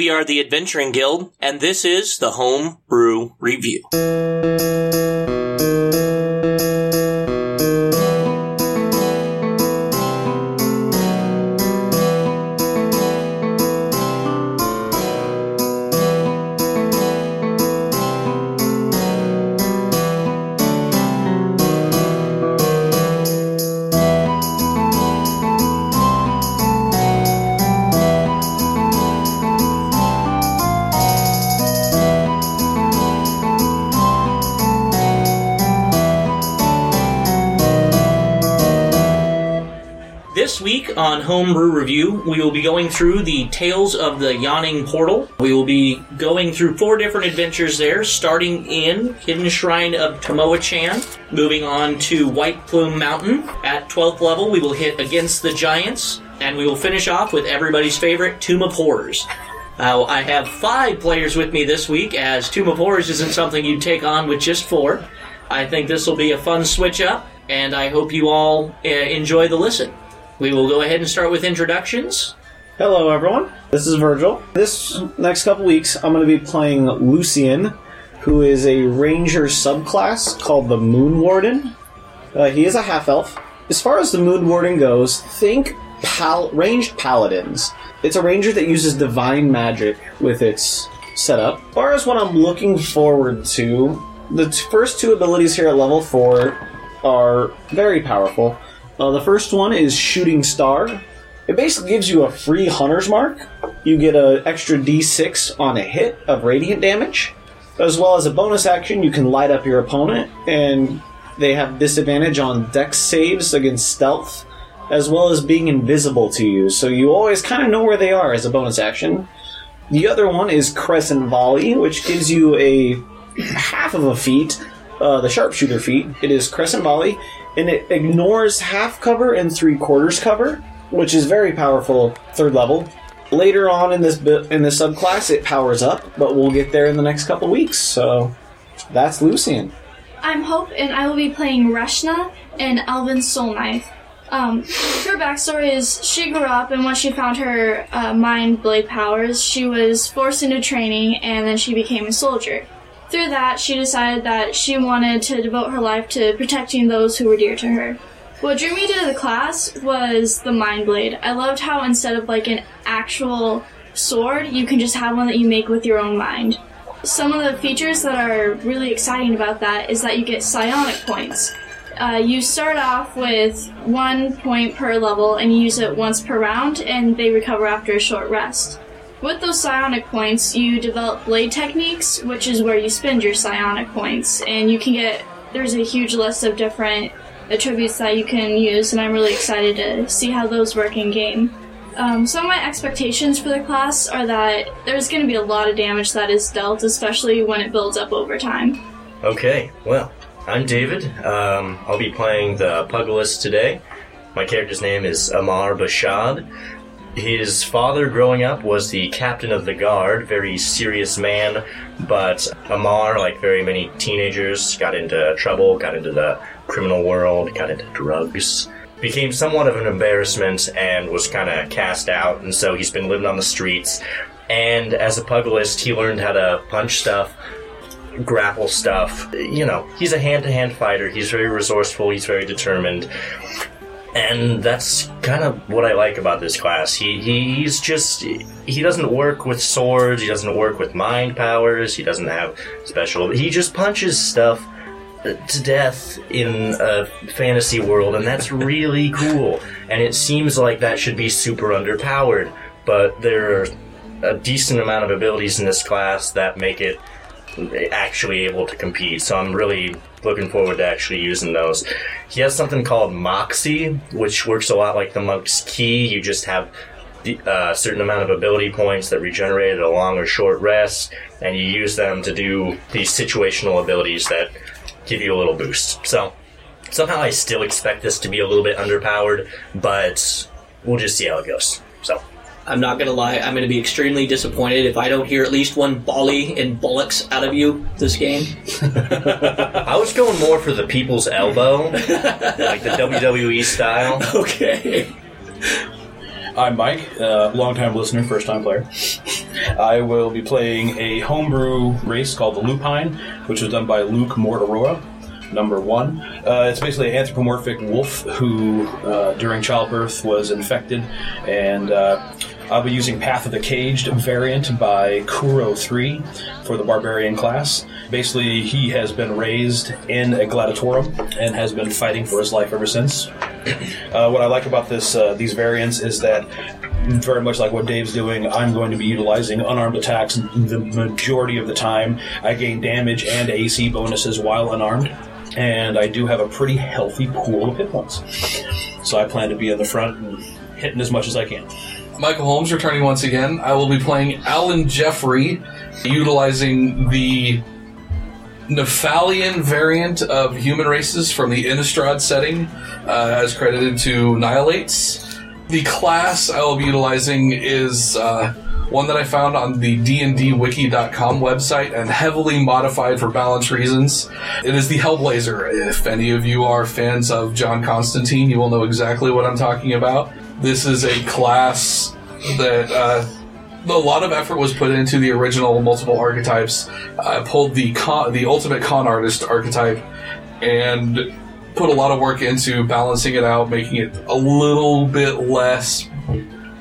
We are the Adventuring Guild, and this is the Home Brew Review. On Homebrew Review, we will be going through the Tales of the Yawning Portal. We will be going through four different adventures there, starting in Hidden Shrine of Tamoachan, moving on to White Plume Mountain. At 12th level, we will hit Against the Giants, and we will finish off with everybody's favorite Tomb of Horrors. Now, I have five players with me this week, as Tomb of Horrors isn't something you'd take on with just four. I think this will be a fun switch up, and I hope you all uh, enjoy the listen. We will go ahead and start with introductions. Hello, everyone. This is Virgil. This next couple weeks, I'm going to be playing Lucian, who is a ranger subclass called the Moon Warden. Uh, he is a half elf. As far as the Moon Warden goes, think pal- ranged paladins. It's a ranger that uses divine magic with its setup. As far as what I'm looking forward to, the t- first two abilities here at level 4 are very powerful. Uh, the first one is Shooting Star. It basically gives you a free Hunter's Mark. You get an extra d6 on a hit of radiant damage. As well as a bonus action, you can light up your opponent, and they have disadvantage on dex saves against stealth, as well as being invisible to you, so you always kind of know where they are as a bonus action. The other one is Crescent Volley, which gives you a half of a feat, uh, the sharpshooter feat. It is Crescent Volley, and it ignores half cover and three quarters cover, which is very powerful third level. Later on in this bi- in this subclass, it powers up, but we'll get there in the next couple weeks. So that's Lucian. I'm Hope, and I will be playing Reshna and elven Soul Knife. Um, her backstory is she grew up, and once she found her uh, mind blade powers, she was forced into training, and then she became a soldier. Through that, she decided that she wanted to devote her life to protecting those who were dear to her. What drew me to the class was the Mind Blade. I loved how instead of like an actual sword, you can just have one that you make with your own mind. Some of the features that are really exciting about that is that you get psionic points. Uh, you start off with one point per level and you use it once per round, and they recover after a short rest. With those psionic points, you develop blade techniques, which is where you spend your psionic points, and you can get there's a huge list of different attributes that you can use, and I'm really excited to see how those work in game. Um, some of my expectations for the class are that there's going to be a lot of damage that is dealt, especially when it builds up over time. Okay, well, I'm David. Um, I'll be playing the Pugilist today. My character's name is Amar Bashad. His father growing up was the captain of the guard, very serious man, but Amar, like very many teenagers, got into trouble, got into the criminal world, got into drugs, became somewhat of an embarrassment, and was kind of cast out, and so he's been living on the streets. And as a pugilist, he learned how to punch stuff, grapple stuff. You know, he's a hand to hand fighter, he's very resourceful, he's very determined and that's kind of what I like about this class. He he's just he doesn't work with swords. He doesn't work with mind powers. He doesn't have special. He just punches stuff uh, to death in a fantasy world, and that's really cool. And it seems like that should be super underpowered, but there are a decent amount of abilities in this class that make it actually able to compete. So I'm really looking forward to actually using those. He has something called Moxie, which works a lot like the Monk's Ki. You just have a uh, certain amount of ability points that regenerate at a long or short rest, and you use them to do these situational abilities that give you a little boost. So somehow I still expect this to be a little bit underpowered, but we'll just see how it goes. So. I'm not gonna lie, I'm gonna be extremely disappointed if I don't hear at least one volley and bullocks out of you this game. I was going more for the people's elbow, like the WWE style. Okay. I'm Mike, uh, longtime listener, first time player. I will be playing a homebrew race called the Lupine, which was done by Luke Mortarora. Number one. Uh, it's basically an anthropomorphic wolf who, uh, during childbirth, was infected, and uh, I'll be using Path of the Caged variant by Kuro 3 for the Barbarian class. Basically, he has been raised in a gladiatorum and has been fighting for his life ever since. Uh, what I like about this uh, these variants is that very much like what Dave's doing, I'm going to be utilizing unarmed attacks the majority of the time. I gain damage and AC bonuses while unarmed, and I do have a pretty healthy pool of hit points. So I plan to be in the front and hitting as much as I can. Michael Holmes returning once again. I will be playing Alan Jeffrey, utilizing the Nephalian variant of human races from the Innistrad setting, uh, as credited to Nihilates. The class I will be utilizing is uh, one that I found on the dndwiki.com website and heavily modified for balance reasons. It is the Hellblazer. If any of you are fans of John Constantine, you will know exactly what I'm talking about. This is a class that uh, a lot of effort was put into the original multiple archetypes. I pulled the con, the ultimate con artist archetype and put a lot of work into balancing it out, making it a little bit less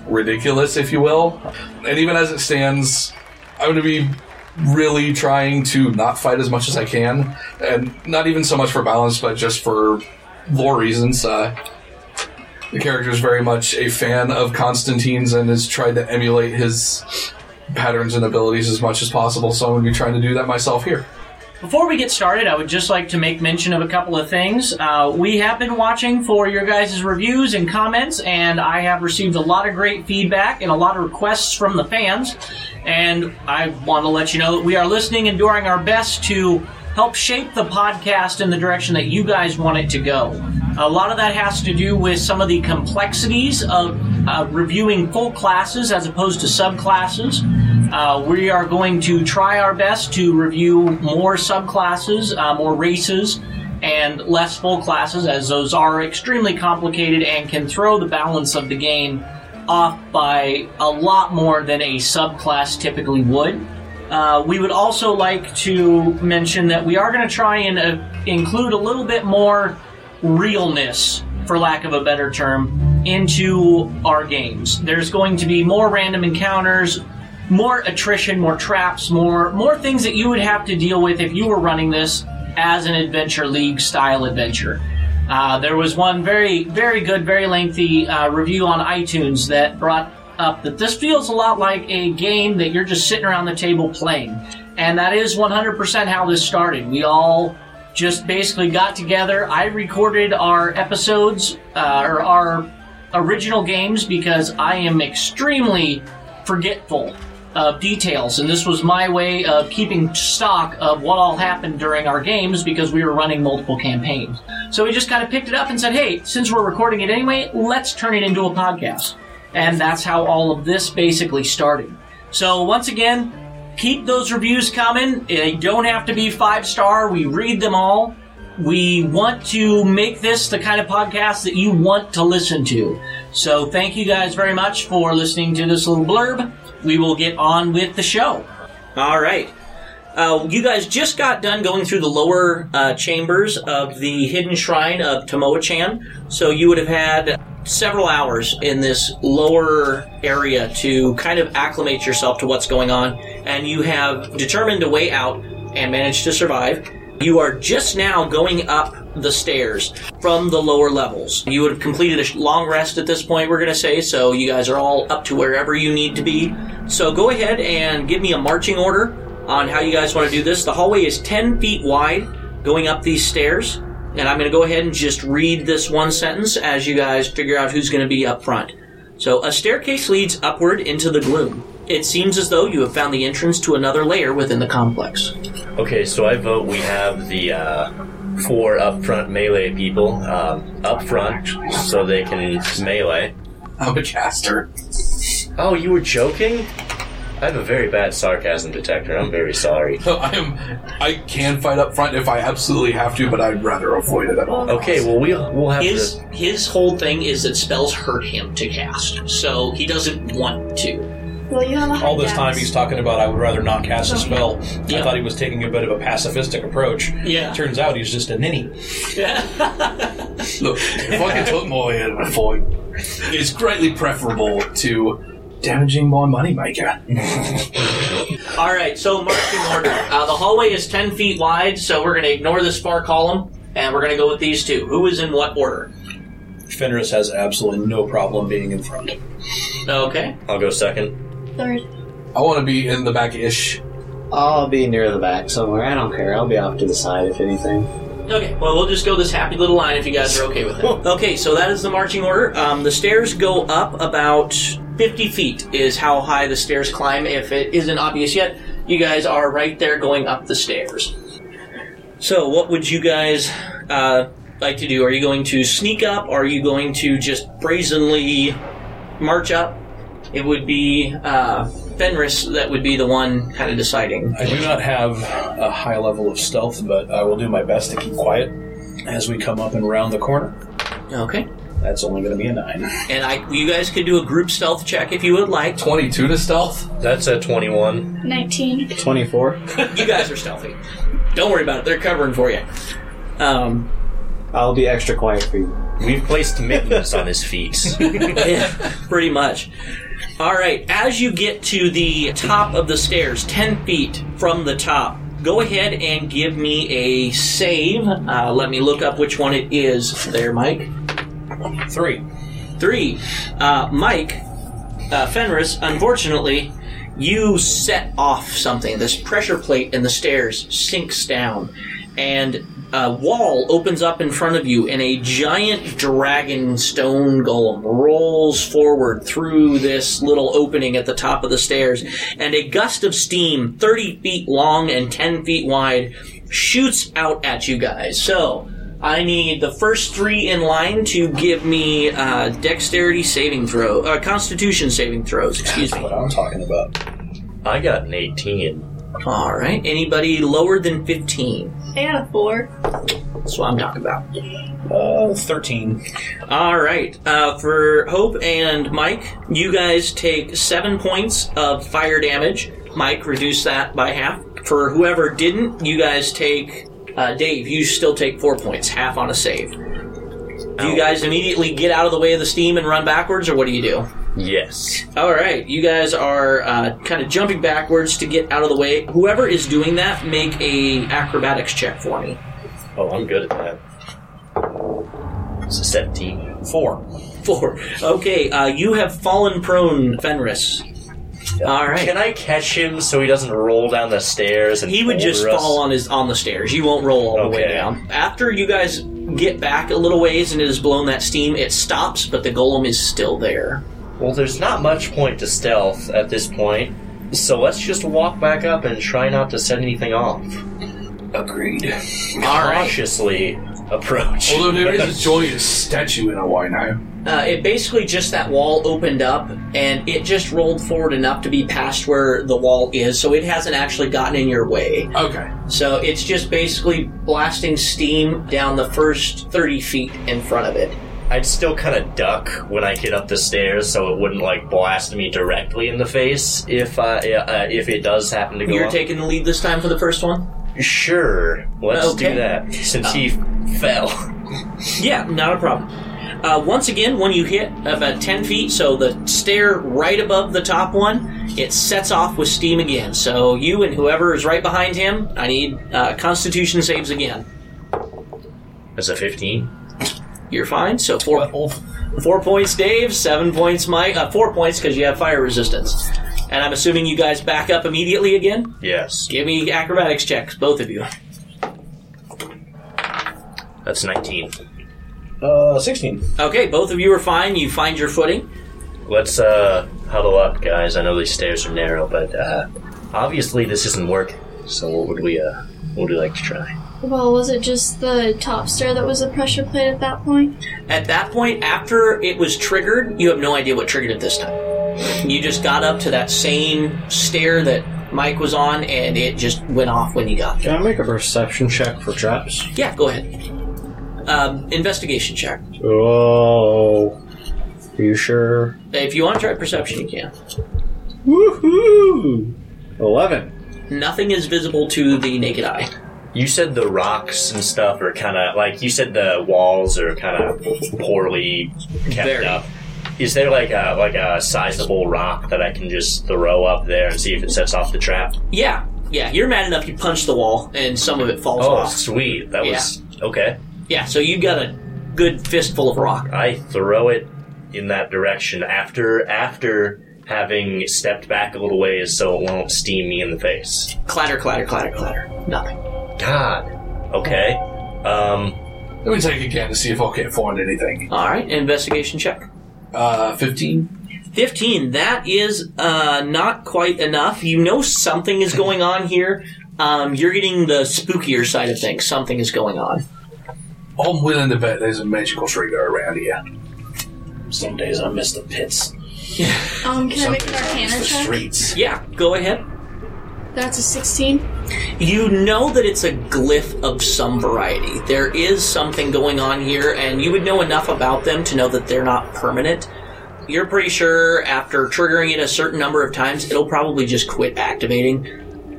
ridiculous, if you will. And even as it stands, I'm going to be really trying to not fight as much as I can, and not even so much for balance, but just for lore reasons. Uh, the character is very much a fan of Constantine's and has tried to emulate his patterns and abilities as much as possible. So I'm going to be trying to do that myself here. Before we get started, I would just like to make mention of a couple of things. Uh, we have been watching for your guys' reviews and comments, and I have received a lot of great feedback and a lot of requests from the fans. And I want to let you know that we are listening and doing our best to help shape the podcast in the direction that you guys want it to go. A lot of that has to do with some of the complexities of uh, reviewing full classes as opposed to subclasses. Uh, we are going to try our best to review more subclasses, uh, more races, and less full classes, as those are extremely complicated and can throw the balance of the game off by a lot more than a subclass typically would. Uh, we would also like to mention that we are going to try and uh, include a little bit more realness, for lack of a better term, into our games. There's going to be more random encounters, more attrition, more traps, more more things that you would have to deal with if you were running this as an adventure league style adventure. Uh, there was one very, very good, very lengthy uh, review on iTunes that brought up that this feels a lot like a game that you're just sitting around the table playing. And that is 100% how this started. We all just basically got together. I recorded our episodes, uh, or our original games, because I am extremely forgetful of details. And this was my way of keeping stock of what all happened during our games because we were running multiple campaigns. So we just kind of picked it up and said, hey, since we're recording it anyway, let's turn it into a podcast. And that's how all of this basically started. So once again, keep those reviews coming. They don't have to be five star. We read them all. We want to make this the kind of podcast that you want to listen to. So thank you guys very much for listening to this little blurb. We will get on with the show. All right. Uh, you guys just got done going through the lower uh, chambers of the hidden shrine of Tamoachan, so you would have had several hours in this lower area to kind of acclimate yourself to what's going on, and you have determined a way out and managed to survive. You are just now going up the stairs from the lower levels. You would have completed a long rest at this point, we're going to say, so you guys are all up to wherever you need to be. So go ahead and give me a marching order on how you guys want to do this. The hallway is 10 feet wide going up these stairs, and I'm going to go ahead and just read this one sentence as you guys figure out who's going to be up front. So, a staircase leads upward into the gloom. It seems as though you have found the entrance to another layer within the complex. Okay, so I vote we have the uh, four up front melee people um, up front so they can melee. I'm a caster. Oh, you were joking? I have a very bad sarcasm detector. I'm very sorry. So I am. I can fight up front if I absolutely have to, but I'd rather avoid it at all. Okay, well we'll we'll have His to. his whole thing is that spells hurt him to cast, so he doesn't want to. Well, you have a high All this dex. time he's talking about I would rather not cast a Okay. spell. Yeah. I thought he was taking a bit of a pacifistic approach. Yeah. Turns out he's just a ninny. Look, if I can took my head before, it's greatly preferable to damaging my moneymaker. All right, so marching order. Uh, the hallway is 10 feet wide, so we're going to ignore this far column, and we're going to go with these two. Who is in what order? Fenris has absolutely no problem being in front. Okay. I'll go second. Third. I want to be in the back ish. I'll be near the back somewhere. I don't care. I'll be off to the side if anything. Okay, well, we'll just go this happy little line if you guys are okay with it. Okay, so that is the marching order. Um, the stairs go up about 50 feet, is how high the stairs climb. If it isn't obvious yet, you guys are right there going up the stairs. So, what would you guys uh, like to do? Are you going to sneak up? Or are you going to just brazenly march up? It would be uh, Fenris that would be the one kind of deciding. I do not have a high level of stealth, but I will do my best to keep quiet as we come up and round the corner. Okay. That's only going to be a nine. And I, you guys could do a group stealth check if you would like. 22 to stealth? That's a 21. 19. 24. You guys are stealthy. Don't worry about it. They're covering for you. Um, I'll be extra quiet for you. We've placed mittens on his feet. yeah, pretty much. All right. As you get to the top of the stairs, ten feet from the top, go ahead and give me a save. Uh, let me look up which one it is. There, Mike. Three. Three. Uh, Mike, uh, Fenris, unfortunately, you set off something. This pressure plate in the stairs sinks down, and a wall opens up in front of you, and a giant dragon stone golem rolls forward through this little opening at the top of the stairs, and a gust of steam, 30 feet long and 10 feet wide, shoots out at you guys. So, I need the first three in line to give me uh, dexterity saving throw, uh, constitution saving throws, excuse me. What I'm talking about. I got an 18. All right. Anybody lower than 15? I got a 4. That's what I'm talking about. Uh, 13. All right. Uh, for Hope and Mike, you guys take seven points of fire damage. Mike, reduce that by half. For whoever didn't, you guys take. Uh, Dave, you still take four points, half on a save. Do you guys immediately get out of the way of the steam and run backwards, or what do you do? Yes. All right, you guys are uh, kind of jumping backwards to get out of the way. Whoever is doing that, make a acrobatics check for me. Oh, I'm good at that. It's a 17. Four. Four. Okay, uh, you have fallen prone, Fenris. All right. Can I catch him so he doesn't roll down the stairs and He would just over us? fall on his on the stairs. You won't roll all the way Okay. down. After you guys get back a little ways and it has blown that steam, it stops, but the golem is still there. Well, there's not much point to stealth at this point, so let's just walk back up and try not to set anything off. Agreed. All right. Cautiously approach. Although there is a joyous statue in a way now. Uh, it basically just that wall opened up and it just rolled forward enough to be past where the wall is, so it hasn't actually gotten in your way. Okay. So it's just basically blasting steam down the first 30 feet in front of it. I'd still kind of duck when I get up the stairs, so it wouldn't like blast me directly in the face if uh, uh, if it does happen to go. You're off. taking the lead this time for the first one? Sure, let's Okay. do that since he fell. Yeah, not a problem. Uh, once again, when you hit about 10 feet, so the stair right above the top one, it sets off with steam again. So you and whoever is right behind him, I need uh, constitution saves again. That's a 15. You're fine. So four, four points, Dave. Seven points, Mike. Uh, four points because you have fire resistance. And I'm assuming you guys back up immediately again. Yes, Give me acrobatics checks, both of you. that's 19. uh, 16. Okay, both of you are fine. You find your footing. Let's uh huddle up, guys. I know these stairs are narrow, but uh, obviously this isn't working. So what would we uh what would we like to try? Well, was it just the top stair that was a pressure plate at that point? At that point, after it was triggered, you have no idea what triggered it this time. You just got up to that same stair that Mike was on, and it just went off when you got there. Can I make a perception check for traps? Yeah, go ahead. Um, investigation check. Oh. Are you sure? If you want to try perception, you can. Woohoo! 11. Nothing is visible to the naked eye. You said the rocks and stuff are kind of like you said the walls are kind of poorly kept Very. up. Is there like a like a sizable rock that I can just throw up there and see if it sets off the trap? Yeah, yeah. You're mad enough. You punch the wall, and some of it falls off. Oh, off. sweet. That was okay. Yeah. So you've got a good fistful of rock. I throw it in that direction after after having stepped back a little ways so it won't steam me in the face. Clatter, clatter, clatter, clatter. Nothing. God. Okay. Um. Let me take a again to see if I can't find anything. All right. Investigation check. Uh, 15. 15 that is uh, not quite enough you know something is going on here um, you're getting the spookier side of things something is going on I'm willing to bet there's a magical trigger around here. Some days I miss the pits. Um, can I make an Something Arcana the check? streets. yeah go ahead That's a 16. you know that it's a glyph of some variety there is something going on here and you would know enough about them to know that they're not permanent you're pretty sure after triggering it a certain number of times it'll probably just quit activating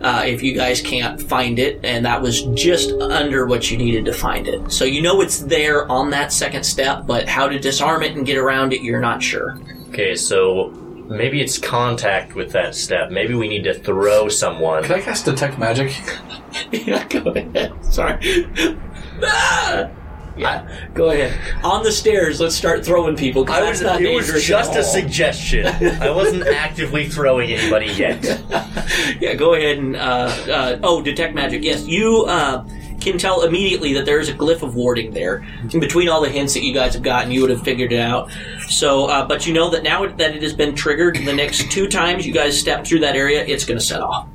uh, if you guys can't find it, and that was just under what you needed to find it. So you know it's there on that second step, but how to disarm it and get around it, you're not sure. Okay. So maybe it's contact with that step. Maybe we need to throw someone. Can I cast Detect Magic? yeah, go ahead. Sorry. Ah! Yeah, go ahead. On the stairs, let's start throwing people. 'cause I that's was, not it was dangerous just at a all. suggestion. I wasn't actively throwing anybody yet. yeah, go ahead and uh, uh, oh, detect magic. Yes, you uh, can tell immediately that there is a glyph of warding there. In between all the hints that you guys have gotten, you would have figured it out. So, uh, but you know that now that it has been triggered, the next two times you guys step through that area, it's going to set off.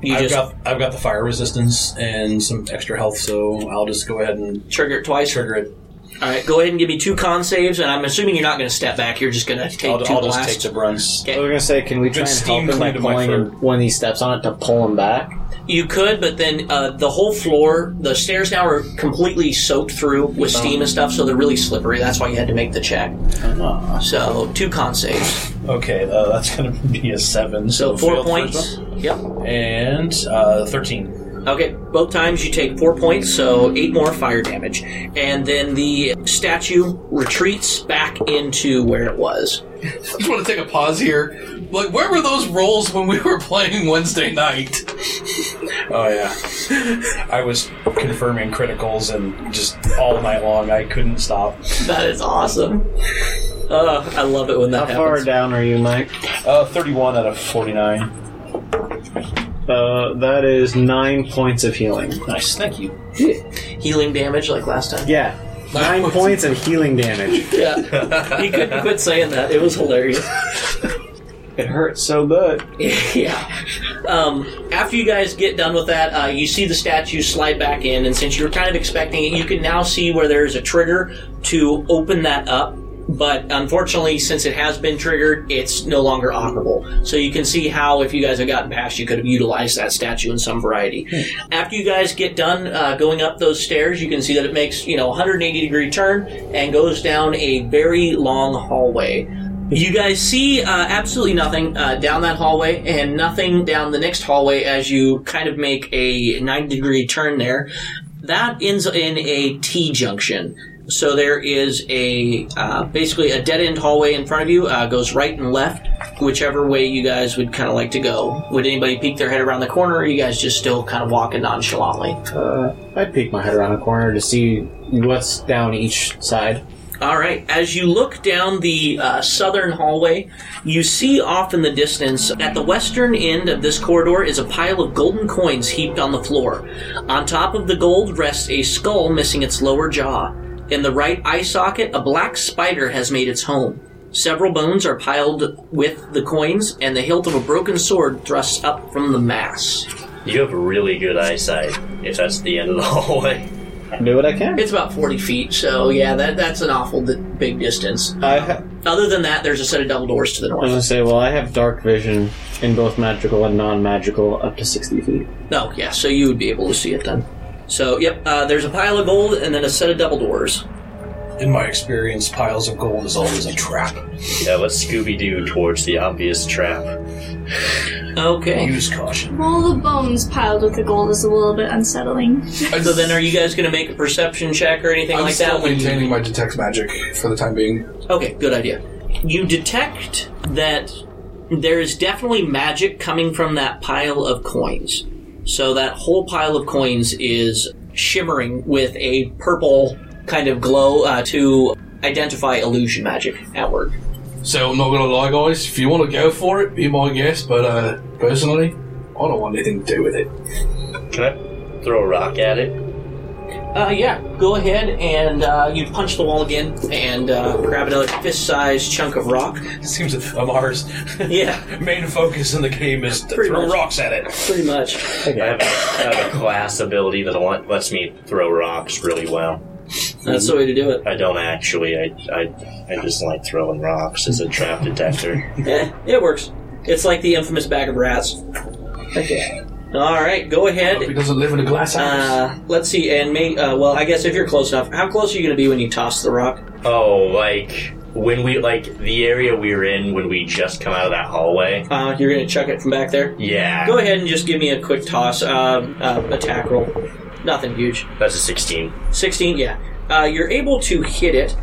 You I've just got I've got the fire resistance and some extra health, so I'll just go ahead and trigger it twice. trigger it. All right, go ahead and give me two con saves, and I'm assuming you're not going to step back. You're just going to take I'll, 2 I'll just blasts. take the brunts. Okay. I was gonna say, can we try Good and steam help him by cleaned my pulling him when he steps on it to pull him back? You could, but then uh, the whole floor, the stairs now are completely soaked through with steam and stuff, so they're really slippery. That's why you had to make the check. Ah. So two con saves. Okay, uh, that's going to be a seven. So four failed points. first one. Yep. and uh, thirteen. Okay. Both times you take four points, so eight more fire damage, and then the statue retreats back into where it was. I just want to take a pause here. Like, where were those rolls when we were playing Wednesday night? Oh yeah, I was confirming criticals and just all night long. I couldn't stop. That is awesome. Uh, I love it when that happens. How far down are you, Mike? Uh, Thirty-one out of forty-nine. Uh, that is nine points of healing. Nice, thank you. Healing damage like last time. Yeah, nine points of healing damage. Yeah. he couldn't quit saying that. It was hilarious. It hurts so good. yeah. Um, after you guys get done with that, uh, you see the statue slide back in, and since you were kind of expecting it, you can now see where there's a trigger to open that up. But unfortunately, since it has been triggered, it's no longer operable. So you can see how, if you guys have gotten past, you could have utilized that statue in some variety. After you guys get done uh, going up those stairs, you can see that it makes you know 180 degree turn and goes down a very long hallway. You guys see uh, absolutely nothing uh, down that hallway and nothing down the next hallway as you kind of make a 90 degree turn there. That ends in a T junction. So there is a uh, basically a dead end hallway in front of you, uh, goes right and left, whichever way you guys would kind of like to go. Would anybody peek their head around the corner, or are you guys just still kind of walking nonchalantly? Uh, I peek my head around the corner to see what's down each side. All right. As you look down the uh, southern hallway, you see off in the distance, at the western end of this corridor, is a pile of golden coins heaped on the floor. On top of the gold rests a skull missing its lower jaw. In the right eye socket, a black spider has made its home. Several bones are piled with the coins, and the hilt of a broken sword thrusts up from the mass. You have really good eyesight. If that's the end of the hallway. Do what I can. It's about 40 feet, so yeah, that, that's an awful di- big distance. I, ha- Other than that, there's a set of double doors to the I was north. gonna say, well, I have dark vision in both magical and non-magical up to sixty feet. No, yeah, so you would be able to see it then. So, yep, uh, there's a pile of gold and then a set of double doors. In my experience, piles of gold is always a trap. Yeah, let's Scooby Doo towards the obvious trap. Okay. Use caution. All the bones piled with the gold is a little bit unsettling. So then, are you guys going to make a perception check or anything I'm like still that? when you- maintaining my detect magic for the time being. Okay, good idea. You detect that there is definitely magic coming from that pile of coins. So that whole pile of coins is shimmering with a purple kind of glow uh, to identify illusion magic at work. So, I'm not gonna lie, guys, if you want to go for it, be my guest, but uh, personally, I don't want anything to do with it. Can I throw a rock at it? Uh, yeah, go ahead and uh, you punch the wall again and uh, grab another fist-sized chunk of rock. It Seems of Amar's Yeah, main focus in the game is to Pretty throw much. rocks at it. pretty much. I have, a, I have a class ability that let- lets me throw rocks really well. That's the way to do it. I don't actually. I, I, I just like throwing rocks as a trap detector. Eh, it works. It's like the infamous bag of rats. Okay. All right, go Hope he doesn't live in a glass house. Uh, let's see, and may uh, well, I guess if you're close enough, how close are you going to be when you toss the rock? Oh, like when we like the area we were in when we just come out of that hallway. Uh, you're going to chuck it from back there. Yeah, Go ahead and just give me a quick toss, uh, uh, attack roll. Nothing huge. that's a sixteen. 16, yeah. Uh, you're able to hit it,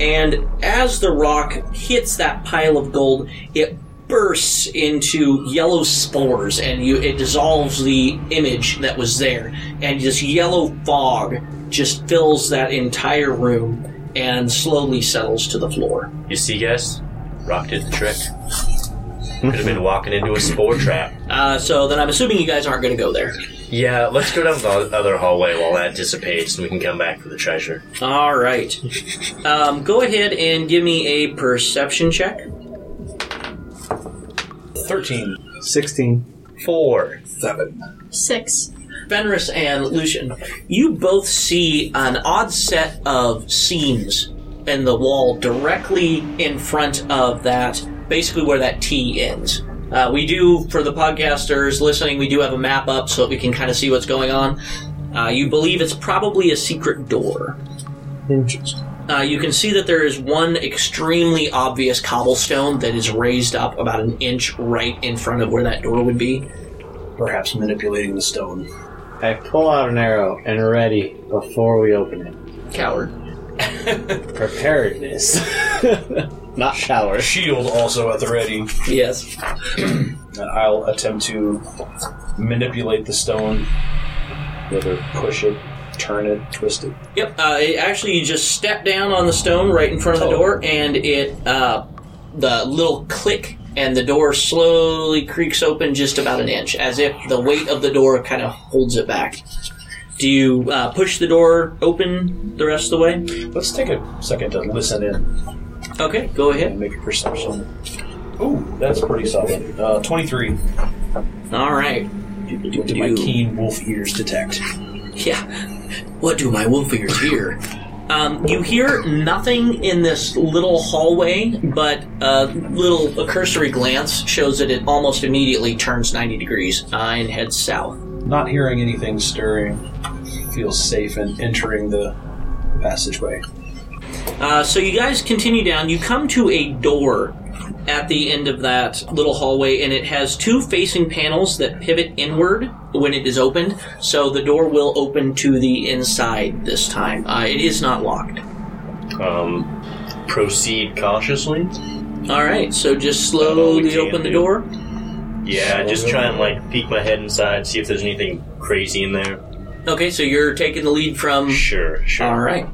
and as the rock hits that pile of gold, it bursts into yellow spores, and you it dissolves the image that was there, and this yellow fog just fills that entire room and slowly settles to the floor. You see, guys, rock did the trick. Could have been walking into a spore trap. Uh, so then I'm assuming you guys aren't going to go there. Yeah, let's go down the other hallway while that dissipates, and we can come back for the treasure. All right. Um, go ahead and give me a perception check. Thirteen. 16. Four. Seven. Six. Fenris and Lucian, you both see an odd set of seams in the wall directly in front of that, basically where that T ends. Uh, we do, for the podcasters listening, we do have a map up so that we can kind of see what's going on. Uh, you believe it's probably a secret door. Interesting. Uh, you can see that there is one extremely obvious cobblestone that is raised up about an inch right in front of where that door would be. Perhaps manipulating the stone. I pull out an arrow and ready before we open it. Coward. Preparedness. Not coward. Shield also at the ready. Yes. And I'll attempt to manipulate the stone. Whether push it, turn it, twist it. Yep. Uh, it, actually, you just step down on the stone right in front of the Oh. door, and it uh, the little click, and the door slowly creaks open just about an inch, as if the weight of the door kind of holds it back. Do you uh, push the door open the rest of the way? Let's take a second to listen in Okay, go ahead. and make a perception. Ooh, that's pretty solid. Uh, 23. All right. What do my keen wolf ears detect? Yeah. What do my wolf ears hear? Um, you hear nothing in this little hallway, but a little a cursory glance shows that it almost immediately turns 90 degrees uh, and heads south. Not hearing anything stirring feels safe in entering the passageway. Uh, so you guys continue down. You come to a door at the end of that little hallway, and it has two facing panels that pivot inward when it is opened. So the door will open to the inside this time. Uh, it is not locked. Um, proceed cautiously. All right, so just slowly open the do. door. Yeah, just try and like peek my head inside, see if there's anything crazy in there. Okay, so you're taking the lead from. Sure, sure. All right.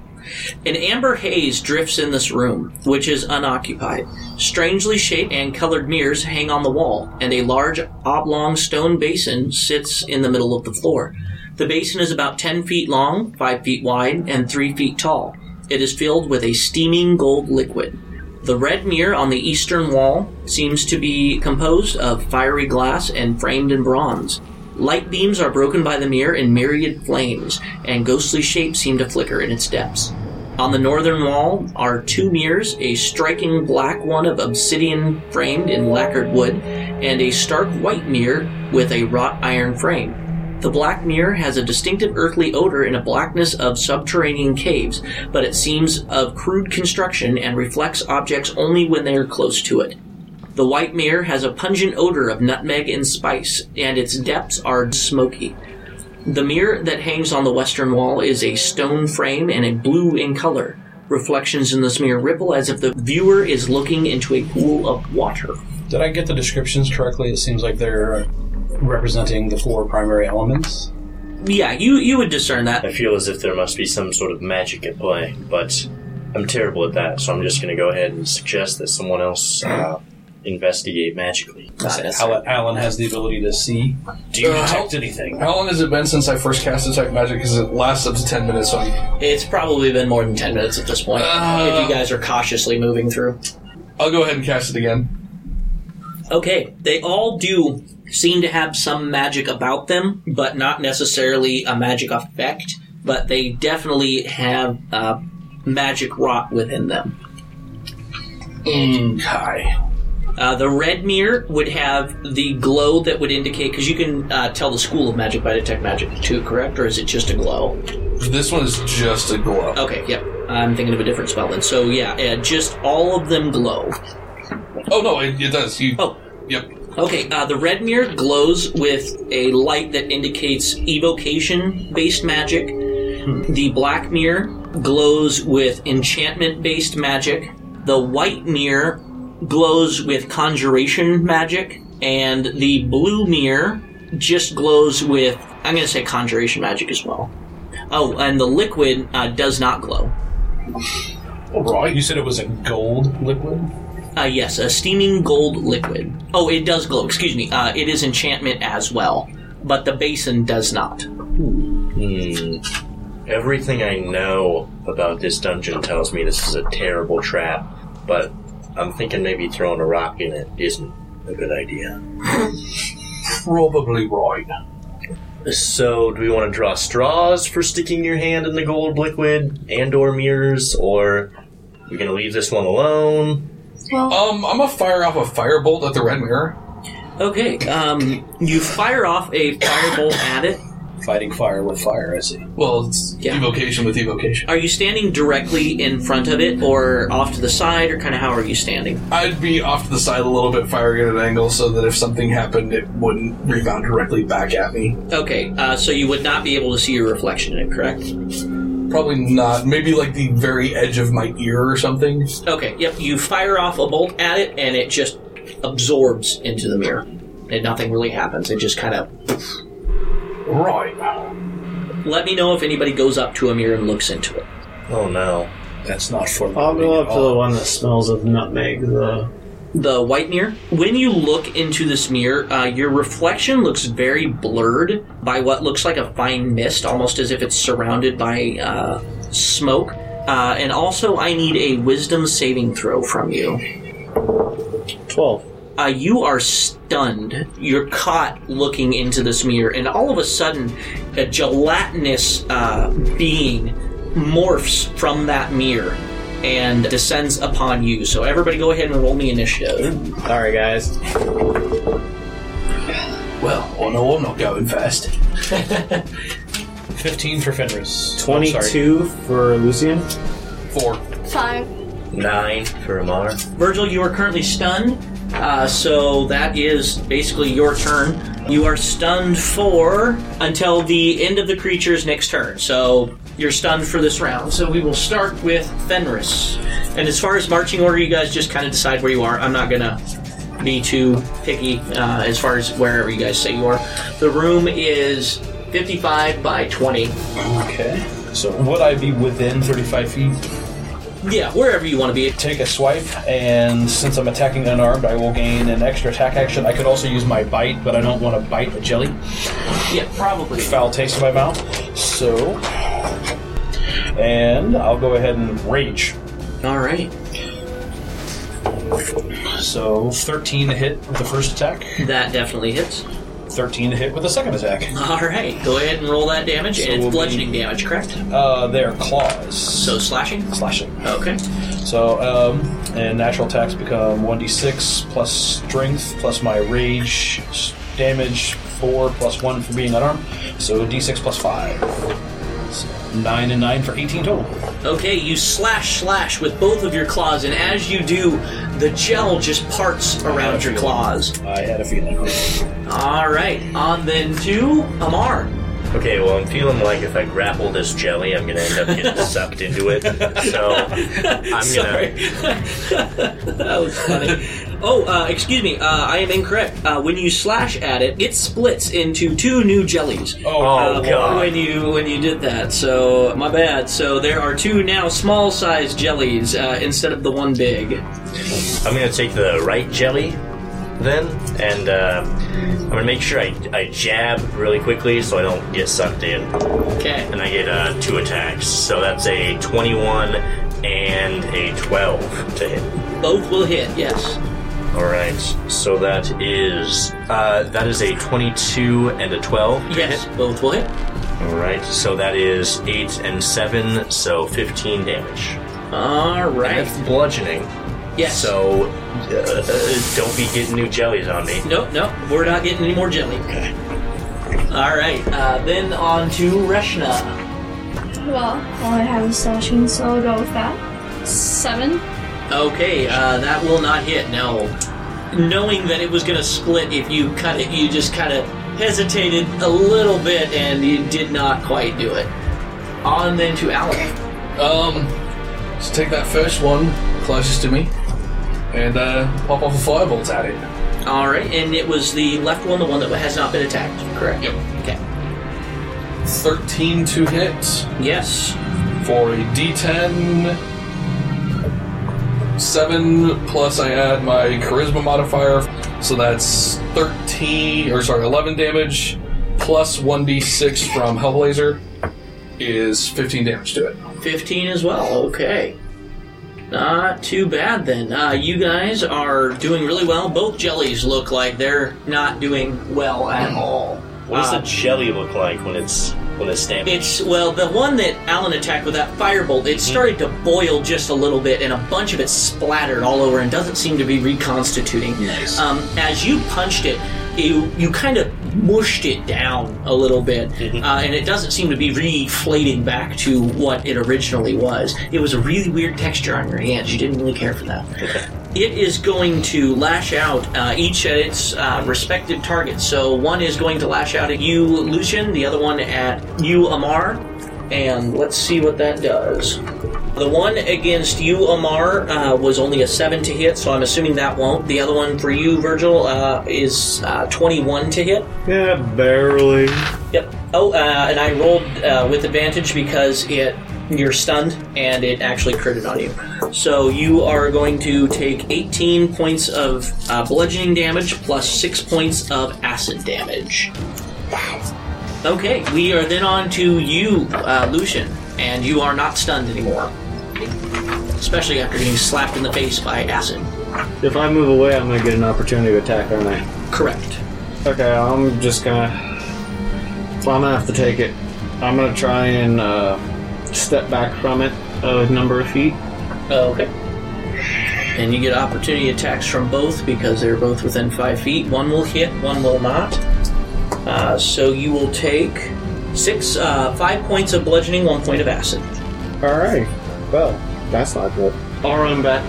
An amber haze drifts in this room, which is unoccupied. Strangely shaped and colored mirrors hang on the wall, and a large oblong stone basin sits in the middle of the floor. The basin is about 10 feet long, 5 feet wide, and 3 feet tall. It is filled with a steaming gold liquid. The red mirror on the eastern wall seems to be composed of fiery glass and framed in bronze. Light beams are broken by the mirror in myriad flames, and ghostly shapes seem to flicker in its depths. On the northern wall are two mirrors, a striking black one of obsidian framed in lacquered wood, and a stark white mirror with a wrought iron frame. The black mirror has a distinctive earthly odor in a blackness of subterranean caves, but it seems of crude construction and reflects objects only when they are close to it. The white mirror has a pungent odor of nutmeg and spice, and its depths are smoky. The mirror that hangs on the western wall is a stone frame and a blue in color. Reflections in this mirror ripple as if the viewer is looking into a pool of water. Did I get the descriptions correctly? It seems like they're representing the four primary elements. Yeah, you you would discern that. I feel as if there must be some sort of magic at play, but I'm terrible at that, so I'm just going to go ahead and suggest that someone else uh, investigate magically. Alan, Alan has the ability to see. Do you Uh, detect how- anything? How long has it been since I first cast Detect Magic? Because it lasts up to 10 minutes, so I'm- It's probably been more than ten minutes at this point. Uh. if you guys are cautiously moving through. I'll go ahead and cast it again. Okay, they all do seem to have some magic about them, but not necessarily a magic effect. But they definitely have uh, magic wrought within them. Okay. Uh, the red mirror would have the glow that would indicate because you can uh, tell the school of magic by detect magic too, correct? Or is it just a glow? This one is just a glow. Okay, yep. I'm thinking of a different spell then. So yeah, uh, just all of them glow. Oh, no, it, it does. You, Oh, Yep. Okay, uh, the red mirror glows with a light that indicates evocation-based magic. The black mirror glows with enchantment-based magic. The white mirror glows with conjuration magic, and the blue mirror just glows with I'm going to say conjuration magic as well. Oh, and the liquid uh, does not glow. All right. You said it was a gold liquid. Uh, yes, a steaming gold liquid. Oh, it does glow. Excuse me. Uh, it is enchantment as well, but the basin does not. Hmm. Everything I know about this dungeon tells me this is a terrible trap, but I'm thinking maybe throwing a rock in it isn't a good idea. Probably right. So, do we want to draw straws for sticking your hand in the gold liquid and/or mirrors, or are we gonna leave this one alone? Well, Um, I'm gonna fire off a firebolt at the red mirror. Okay. Um, you fire off a firebolt at it. Fighting fire with fire, I see. Well, it's Yeah. evocation with evocation. Are you standing directly in front of it, or off to the side, or kind of how are you standing? I'd be off to the side a little bit, firing at an angle, so that if something happened, it wouldn't rebound directly back at me. Okay. Uh, so you would not be able to see your reflection in it, correct? Probably not. Maybe like the very edge of my ear or something. Okay. Yep. You fire off a bolt at it, and it just absorbs into the mirror, and nothing really happens. It just kind of Right. Let me know if anybody goes up to a mirror and looks into it. Oh no. That's not for. me. I'll go up to the one that smells of nutmeg. The The white mirror. When you look into this mirror, uh, your reflection looks very blurred by what looks like a fine mist, almost as if it's surrounded by uh, smoke. Uh, and also, I need a wisdom saving throw from you. twelve. Uh, you are stunned. You're caught looking into this mirror, and all of a sudden, a gelatinous uh, being morphs from that mirror and descends upon you. So, everybody, go ahead and roll me initiative. Sorry, guys. Well, oh no, I'm not going fast. Fifteen for Fenris. Oh. Twenty-two for Lucian. Four. five. Nine for Amar. Virgil, you are currently stunned. Uh, so that is basically your turn. You are stunned for until the end of the creature's next turn. So you're stunned for this round. So we will start with Fenris. And as far as marching order, you guys just kind of decide where you are. I'm not gonna be too picky uh, as far as wherever you guys say you are. The room is 55 by 20. Okay. So would I be within thirty-five feet? Yeah, wherever you want to be. Take a swipe, and since I'm attacking unarmed, I will gain an extra attack action. I could also use my bite, but I don't want to bite a jelly. Yeah, probably. Foul taste in my mouth. So, and I'll go ahead and rage. All right. So 13 to hit with the first attack, That definitely hits. 13 to hit with the second attack. All right, go ahead and roll that damage, So and it's we'll be- bludgeoning damage, correct? Uh, they're claws. So slashing. slashing. Okay. So, um, and natural attacks become 1d6 plus strength plus my rage damage 4 plus 1 for being unarmed. So d6 plus 5. Nine and nine for 18 total. Okay, you slash slash with both of your claws, and as you do, the gel just parts around your claws. I had a feeling. All right, on then to Amar. Okay, well, I'm feeling like if I grapple this jelly, I'm gonna end up getting sucked into it. So I'm gonna. that was funny. Oh, uh, excuse me. Uh, I am incorrect. Uh, when you slash at it, it splits into two new jellies. Oh, uh, Oh, God. When you when you did that, so my bad. So there are two now small sized jellies uh, instead of the one big. I'm gonna take the right jelly then, and uh, I'm gonna make sure I, I jab really quickly so I don't get sucked in. Okay. And I get uh, two attacks. So that's a 21 and a 12 to hit. Both will hit. Yes. All right. So that is uh, that is a 22 and a 12. to Yes. hit. Both will hit. All right. So that is eight and seven. So 15 damage. All right, And that's bludgeoning. Yes. So uh, uh, don't be getting new jellies on me. Nope, nope. We're not getting any more jelly. Okay. All right. Uh, then on to Reshna. Well, all I have is slashing, so I'll go with that. Seven. Okay, uh, that will not hit. No. Knowing that it was going to split if you cut it, you just kind of hesitated a little bit and you did not quite do it. On then to Alan. Um, let's take that first one closest to me and uh, pop off a firebolt at it. All right, and it was the left one, the one that has not been attacked. Correct. Yep. Okay. 13 to hit Yes. for a d10. 7 plus I add my charisma modifier, so that's 13, or sorry, 11 damage, plus 1d6 from Hellblazer is 15 damage to it. 15 as well. Okay. Not too bad then. Uh, you guys are doing really well. Both jellies look like they're not doing well at all. What does Uh, the jelly look like when it's when it's stamping? It's well, the one that Alan attacked with that firebolt, it started to boil just a little bit, and a bunch of it splattered all over and doesn't seem to be reconstituting. Nice. Um, as you punched it, you you kind of mushed it down a little bit, uh, and it doesn't seem to be reflating back to what it originally was. It was a really weird texture on your hands. You didn't really care for that. It is going to lash out uh, each at its uh, respective targets. So one is going to lash out at you, Lucian. The other one at you, Amar. And let's see what that does. The one against you, Amar, uh, was only a seven to hit, so I'm assuming that won't. The other one for you, Virgil, uh, is uh, 21 to hit. Yeah, barely. Yep. Oh, uh, and I rolled uh, with advantage because it you're stunned and it actually critted on you. So you are going to take 18 points of uh, bludgeoning damage plus six points of acid damage. Wow. Okay, we are then on to you, uh, Lucian, and you are not stunned anymore. Especially after getting slapped in the face by acid. If I move away, I'm gonna get an opportunity to attack, aren't I? Correct. Okay, I'm just gonna. So I'm gonna have to take it. I'm gonna try and uh, step back from it a number of feet. Oh, okay. And you get opportunity attacks from both because they're both within five feet. One will hit, one will not. Uh, so you will take six, uh, five points of bludgeoning, one point of acid. Alright. Well, that's not good. I'll run back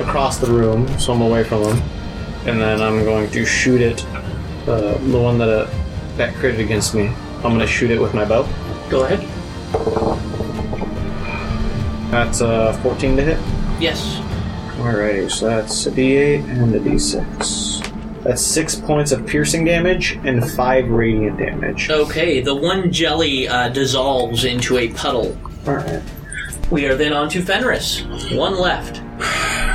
across the room, so I'm away from him. And then I'm going to shoot it. Uh, the one that uh, that critted against me. I'm gonna shoot it with my bow. Go ahead. That's uh, 14 to hit. Yes. Alrighty, so that's a d8 and a d6. That's six points of piercing damage and five radiant damage. Okay, the one jelly uh, dissolves into a puddle. Alright. We are then on to Fenris. One left.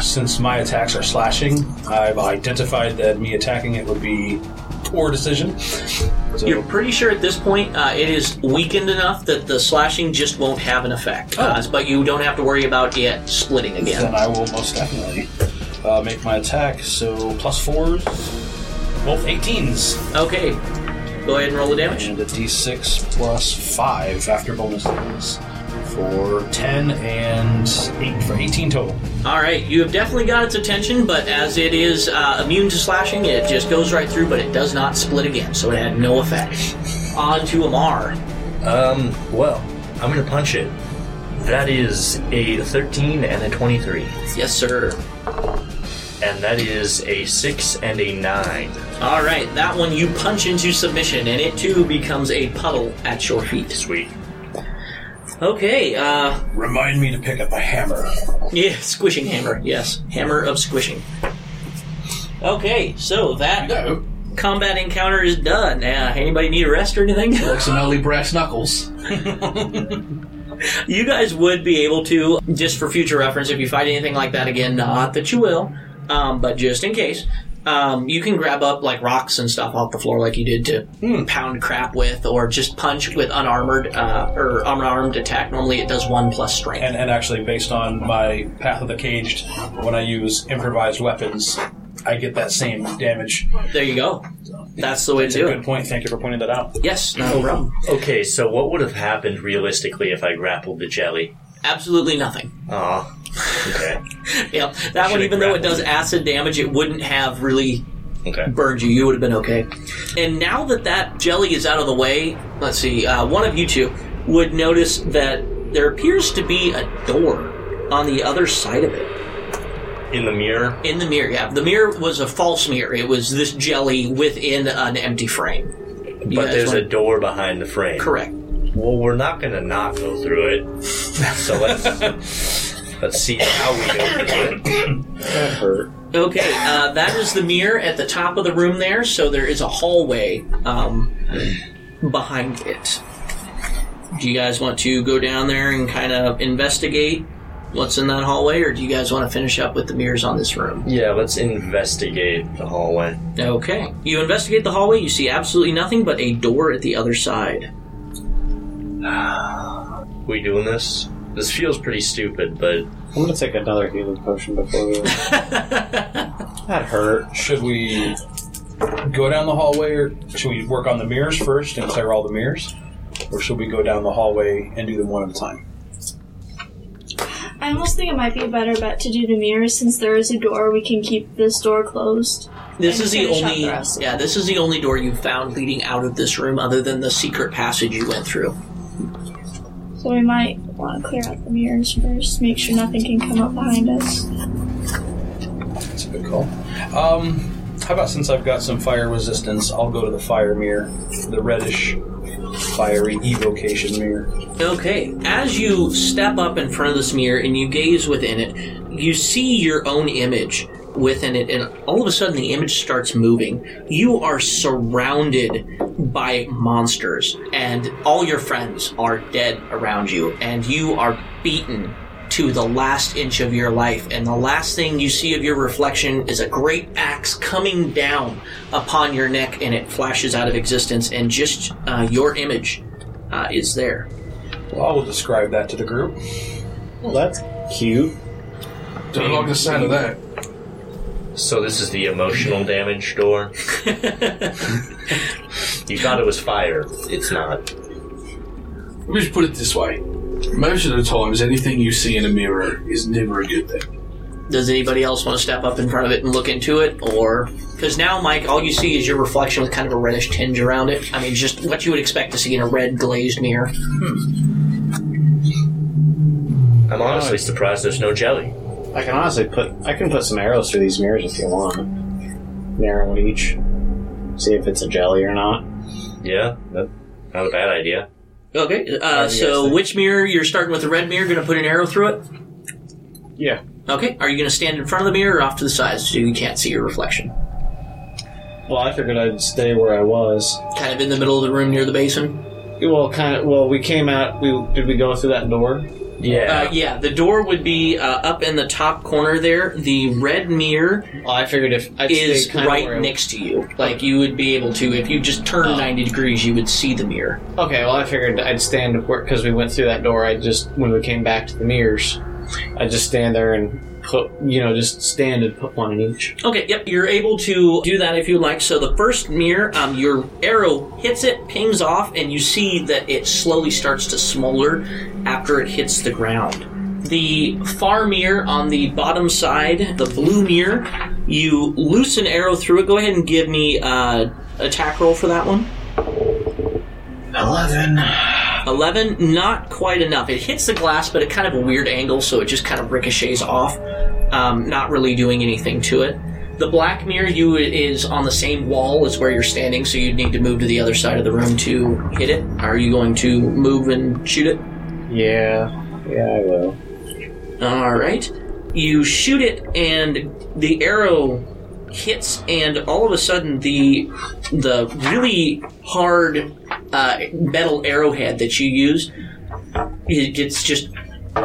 Since my attacks are slashing, I've identified that me attacking it would be poor decision. So You're pretty sure at this point uh, it is weakened enough that the slashing just won't have an effect. Uh, but you don't have to worry about it splitting again. then I will most definitely uh, make my attack. So plus fours, both 18s, Okay. Go ahead and roll the damage. and a d6 plus five after bonuses for 10 and 8 for 18 total. All right, you have definitely got its attention, but as it is uh, immune to slashing, it just goes right through, but it does not split again, so it had no effect. On to Amar. Um, well, I'm gonna punch it. That is a 13 and a 23. Yes, sir. And that is a 6 and a 9. All right, that one you punch into submission, and it too becomes a puddle at your feet. Sweet. Okay, uh, Remind me to pick up a hammer. yeah, squishing hammer. Yes, hammer of squishing. Okay, so that No. combat encounter is done. Uh, anybody need a rest or anything? Like some early brass knuckles. you guys would be able to, just for future reference, if you fight anything like that again, not that you will, um, but just in case, um, you can grab up like rocks and stuff off the floor like you did to pound crap with, or just punch with unarmored uh, or unarmed attack. Normally it does one plus strength. And, and actually, based on my Path of the Caged, when I use improvised weapons, I get that same damage. there you go. That's the way It's to a do good point. Thank you for pointing that out. Yes, no problem. Okay, so what would have happened realistically if I grappled the jelly? Absolutely nothing. Aw. Okay. Yep. That one, even though it does acid damage, it wouldn't have really Okay. burned you. You would have been okay. And now that that jelly is out of the way, let's see. Uh, one of you two would notice that there appears to be a door on the other side of it. In the mirror? In the mirror, yeah. The mirror was a false mirror. It was this jelly within an empty frame. But there's a door behind the frame. correct. Well, we're not gonna not go through it. So let's let's see how we do. it. That hurt. Okay, uh, that is the mirror at the top of the room there, so there is a hallway um, behind it. Do you guys want to go down there and kind of investigate what's in that hallway, or do you guys want to finish up with the mirrors on this room? Yeah, let's investigate the hallway. Okay. You investigate the hallway, you see absolutely nothing but a door at the other side. We doing this? This feels pretty stupid, but I'm gonna take another healing potion before we. that hurt. Should we go down the hallway, or should we work on the mirrors first and clear all the mirrors? Or should we go down the hallway and do them one at a time? I almost think it might be a better bet to do the mirrors since there is a door. We can keep this door closed. This is the only the yeah, this is the only door you found leading out of this room other than the secret passage you went through. So we might want to clear out the mirrors first, make sure nothing can come up behind us. That's a good call. Um, how about since I've got some fire resistance, I'll go to the fire mirror, the reddish, fiery evocation mirror. Okay, as you step up in front of this mirror and you gaze within it, you see your own image within it, and all of a sudden the image starts moving. You are surrounded by monsters, and all your friends are dead around you, and you are beaten to the last inch of your life, and the last thing you see of your reflection is a great axe coming down upon your neck, and it flashes out of existence, and just uh, your image uh, is there. Well, I will describe that to the group. Well, that's cute. Don't like the sound of that. So this is the emotional damage door. you thought it was fire. It's not. Let me just put it this way. Most of the times, anything you see in a mirror is never a good thing. Does anybody else want to step up in front of it and look into it, or because now, Mike, all you see is your reflection with kind of a reddish tinge around it. I mean, just what you would expect to see in a red glazed mirror. I'm honestly surprised there's no jelly. I can honestly put. I can put some arrows through these mirrors if you want. An arrow each. See if it's a jelly or not. Yeah, that's not a bad idea. Okay, uh, so which mirror you're starting with the red mirror? Going to put an arrow through it. Yeah. Okay, are you going to stand in front of the mirror or off to the side so you can't see your reflection? Well, I figured I'd stay where I was. Kind of in the middle of the room near the basin. Well, kind of. Well, we came out. We did we go through that door? Yeah. Uh, yeah, the door would be uh, up in the top corner there. The red mirror Well, I figured if I'd is stay right where I- next to you. Like you would be able to, if you just turn Oh. 90 degrees, you would see the mirror. Okay, well, I figured I'd stand where because we went through that door. I just when we came back to the mirrors, I'd just stand there and put you know just stand and put one in each. Okay, yep, you're able to do that if you like. So the first mirror, um, your arrow hits it, pings off, and you see that it slowly starts to smolder after it hits the ground. The far mirror on the bottom side, the blue mirror, you loose an arrow through it. Go ahead and give me uh, attack roll for that one. Eleven. 11, not quite enough. It hits the glass, but at kind of a weird angle, so it just kind of ricochets off, um, not really doing anything to it. The black mirror you is on the same wall as where you're standing, so you'd need to move to the other side of the room to hit it. Are you going to move and shoot it? Yeah, yeah, I will. All right. You shoot it, and the arrow hits, and all of a sudden, the the really hard uh, metal arrowhead that you use, it gets just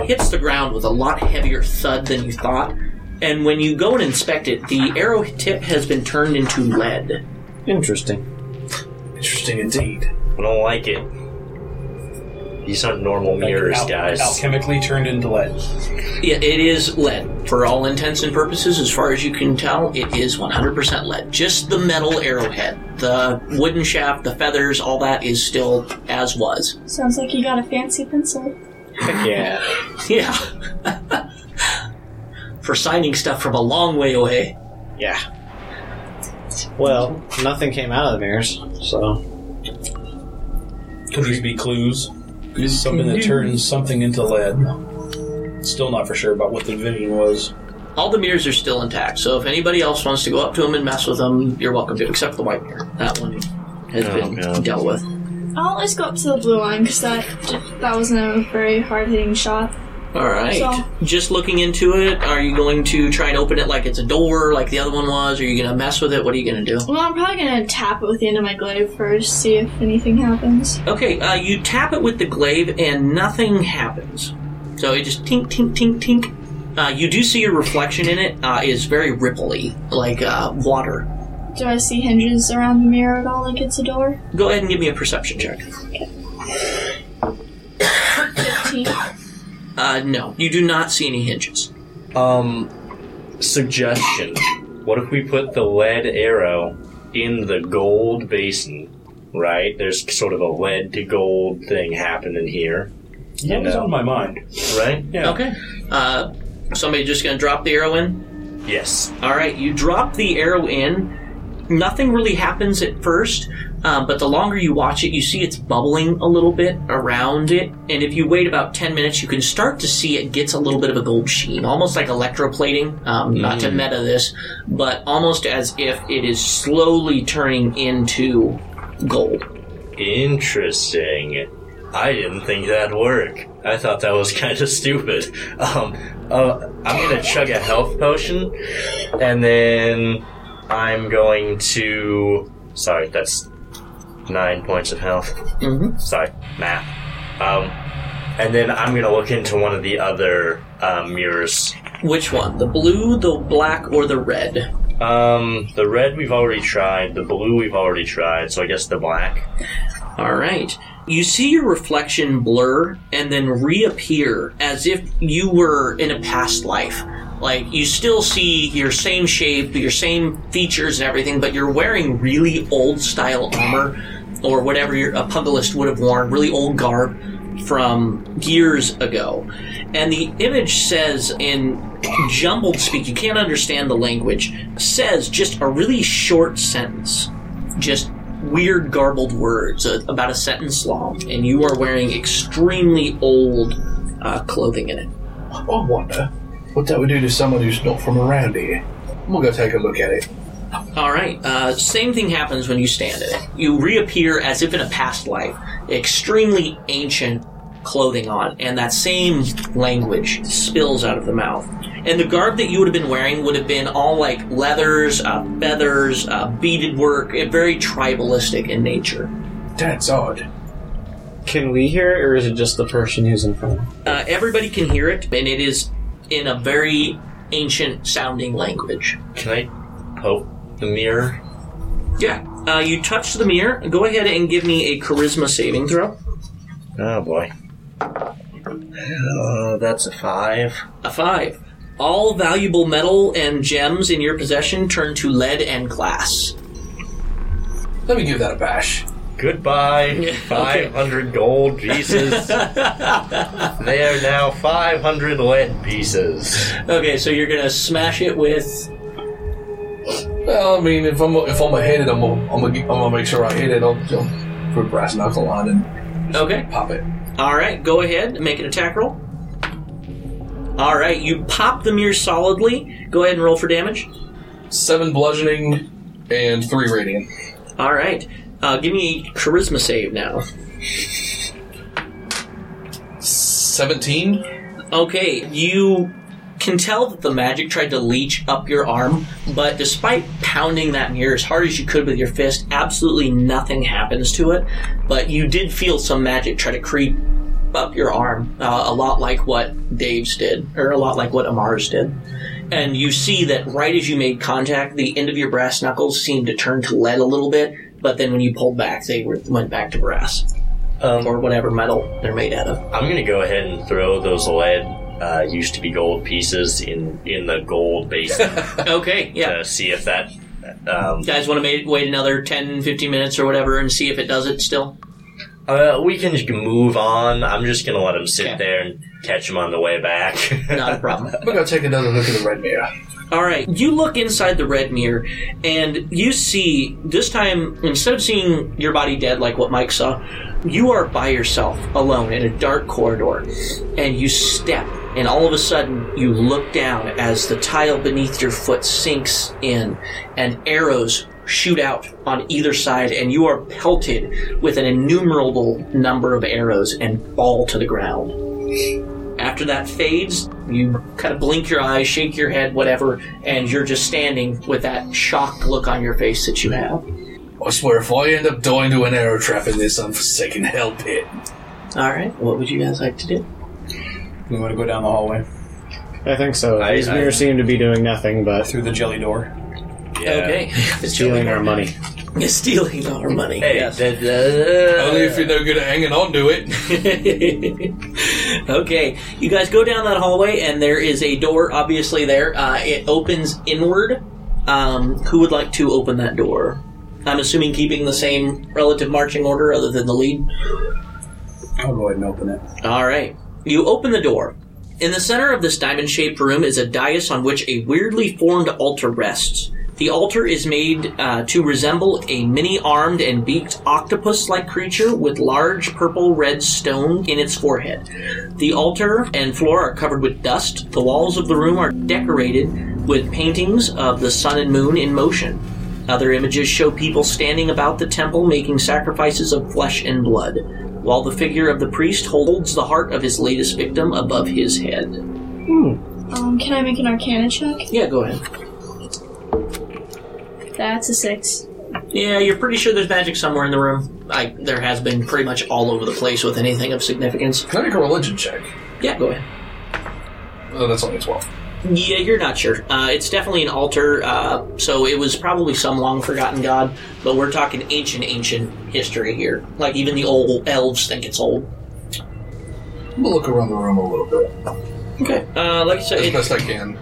hits the ground with a lot heavier thud than you thought. And when you go and inspect it, the arrow tip has been turned into lead. Interesting. Interesting indeed. I don't like it. These aren't normal mirrors, Al- guys. Alchemically turned into lead. Yeah, it is lead. For all intents and purposes, as far as you can tell, it is 100% lead. Just the metal arrowhead. The wooden shaft, the feathers, all that is still as was. Sounds like you got a fancy pencil. Yeah. Yeah. For signing stuff from a long way away. Yeah. Well, nothing came out of the mirrors, so. Could these be clues? Something that turns something into lead. Still not for sure about what the vision was. All the mirrors are still intact, so if anybody else wants to go up to them and mess with them, you're welcome to, except for the white mirror. That one has Oh, been God. dealt with. Oh, let's go up to the blue line because that that wasn't a very hard hitting shot. Alright. So- Just looking into it, are you going to try and open it like it's a door, like the other one was? Are you going to mess with it? What are you going to do? Well, I'm probably gonna tap it with the end of my glaive first, see if anything happens. Okay, uh, you tap it with the glaive and nothing happens. So it just tink, tink, tink, tink. Uh, you do see your reflection in it uh, is very ripply, like uh, water. Do I see hinges around the mirror at all like it's a door? Go ahead and give me a perception check. 15. Uh, no, you do not see any hinges. Um, suggestion. What if we put the lead arrow in the gold basin? Right? There's sort of a lead to gold thing happening here. That was know. on my mind. Right? Yeah. Okay. Uh, somebody just going to drop the arrow in? Yes. All right, you drop the arrow in. Nothing really happens at first, um, but the longer you watch it, you see it's bubbling a little bit around it. And if you wait about 10 minutes, you can start to see it gets a little bit of a gold sheen, almost like electroplating. Um, Not to meta this, but almost as if it is slowly turning into gold. Interesting. I didn't think that'd work. I thought that was kind of stupid. Um, uh, I'm gonna chug a health potion, and then I'm going to. Sorry, that's nine points of health. Mhm. Sorry, math. Um, and then I'm gonna look into one of the other uh, mirrors. Which one? The blue, the black, or the red? Um, the red we've already tried. The blue we've already tried. So I guess the black. All right. You see your reflection blur and then reappear as if you were in a past life. Like you still see your same shape, your same features and everything, but you're wearing really old style armor or whatever your, a pugilist would have worn, really old garb from years ago. And the image says in jumbled speak, you can't understand the language, says just a really short sentence. Just weird garbled words, uh, about a sentence long, and you are wearing extremely old uh, clothing in it. I wonder what that would do to someone who's not from around here. We'll go take a look at it. All right. Uh, same thing happens when you stand in it. You reappear as if in a past life, extremely ancient clothing on, and that same language spills out of the mouth. And the garb that you would have been wearing would have been all like leathers, uh, feathers, uh, beaded work, very tribalistic in nature. That's odd. Can we hear it, or is it just the person who's in front? Uh, everybody can hear it, and it is in a very ancient sounding language. Can I poke the mirror? Yeah. Uh, you touch the mirror. Go ahead and give me a charisma saving throw. Oh boy. Uh, that's a five. A five. All valuable metal and gems in your possession turn to lead and glass. Let me give that a bash. Goodbye, Yeah, okay. 500 gold pieces. they are now 500 lead pieces. Okay, so you're gonna smash it with. Well, I mean, if I'm if I'm gonna hit it, I'm gonna, I'm gonna, I'm gonna make sure I hit it. I'll, I'll put brass knuckle on and Okay. Pop it. All right, go ahead make an attack roll. All right, you pop the mirror solidly. Go ahead and roll for damage. Seven bludgeoning and three radiant. All right, uh, give me a charisma save now. Seventeen. Okay, you can tell that the magic tried to leech up your arm, but despite pounding that mirror as hard as you could with your fist, absolutely nothing happens to it. But you did feel some magic try to creep up your arm, uh, a lot like what Dave's did, or a lot like what Amar's did. And you see that right as you made contact, the end of your brass knuckles seemed to turn to lead a little bit, but then when you pulled back, they were, went back to brass, Um, or whatever metal they're made out of. I'm gonna go ahead and throw those lead uh, used to be gold pieces in in the gold basin Okay, yeah. to see if that. Um, guys want to wait another 10 15 minutes or whatever and see if it does it still uh, we can move on. I'm just gonna let him sit Okay. there and catch him on the way back. not a problem I'm gonna take another look at the red mirror. all right you look inside the red mirror and you see this time instead of seeing your body dead like what mike saw you are by yourself alone in a dark corridor and you step and all of a sudden you look down as the tile beneath your foot sinks in and arrows shoot out on either side and you are pelted with an innumerable number of arrows and fall to the ground after that fades, you kind of blink your eyes, shake your head, whatever, and you're just standing with that shocked look on your face that you have. I swear, if I end up dying to an arrow trap in this unforsaken hell pit, All right, what would you guys like to do? We want to go down the hallway I think so. I- These I- mirrors seem to be doing nothing but through the jelly door. Yeah. Okay, stealing our money. stealing our money. Hey, yes. that- uh, only if you're no good at hanging on to it. okay, you guys go down that hallway, and there is a door, obviously there. Uh, it opens inward. Um, who would like to open that door? I'm assuming keeping the same relative marching order, other than the lead. I'll go ahead and open it. All right. You open the door. In the center of this diamond shaped room is a dais on which a weirdly formed altar rests. The altar is made uh, to resemble a mini armed and beaked octopus like creature with large purple red stone in its forehead. The altar and floor are covered with dust. The walls of the room are decorated with paintings of the sun and moon in motion. Other images show people standing about the temple making sacrifices of flesh and blood, while the figure of the priest holds the heart of his latest victim above his head. Um, can I make an Arcana check? Yeah, go ahead. That's a six. Yeah, you're pretty sure there's magic somewhere in the room. I, there has been pretty much all over the place with anything of significance. Can I make a religion check? Yeah, go ahead. Oh, that's only a 12. Yeah, you're not sure. Uh, it's definitely an altar, uh, so it was probably some long forgotten god, but we're talking ancient, ancient history here. Like, even the old elves think it's old. I'm gonna look around the room a little bit. Okay. Uh, like I said, As best I can.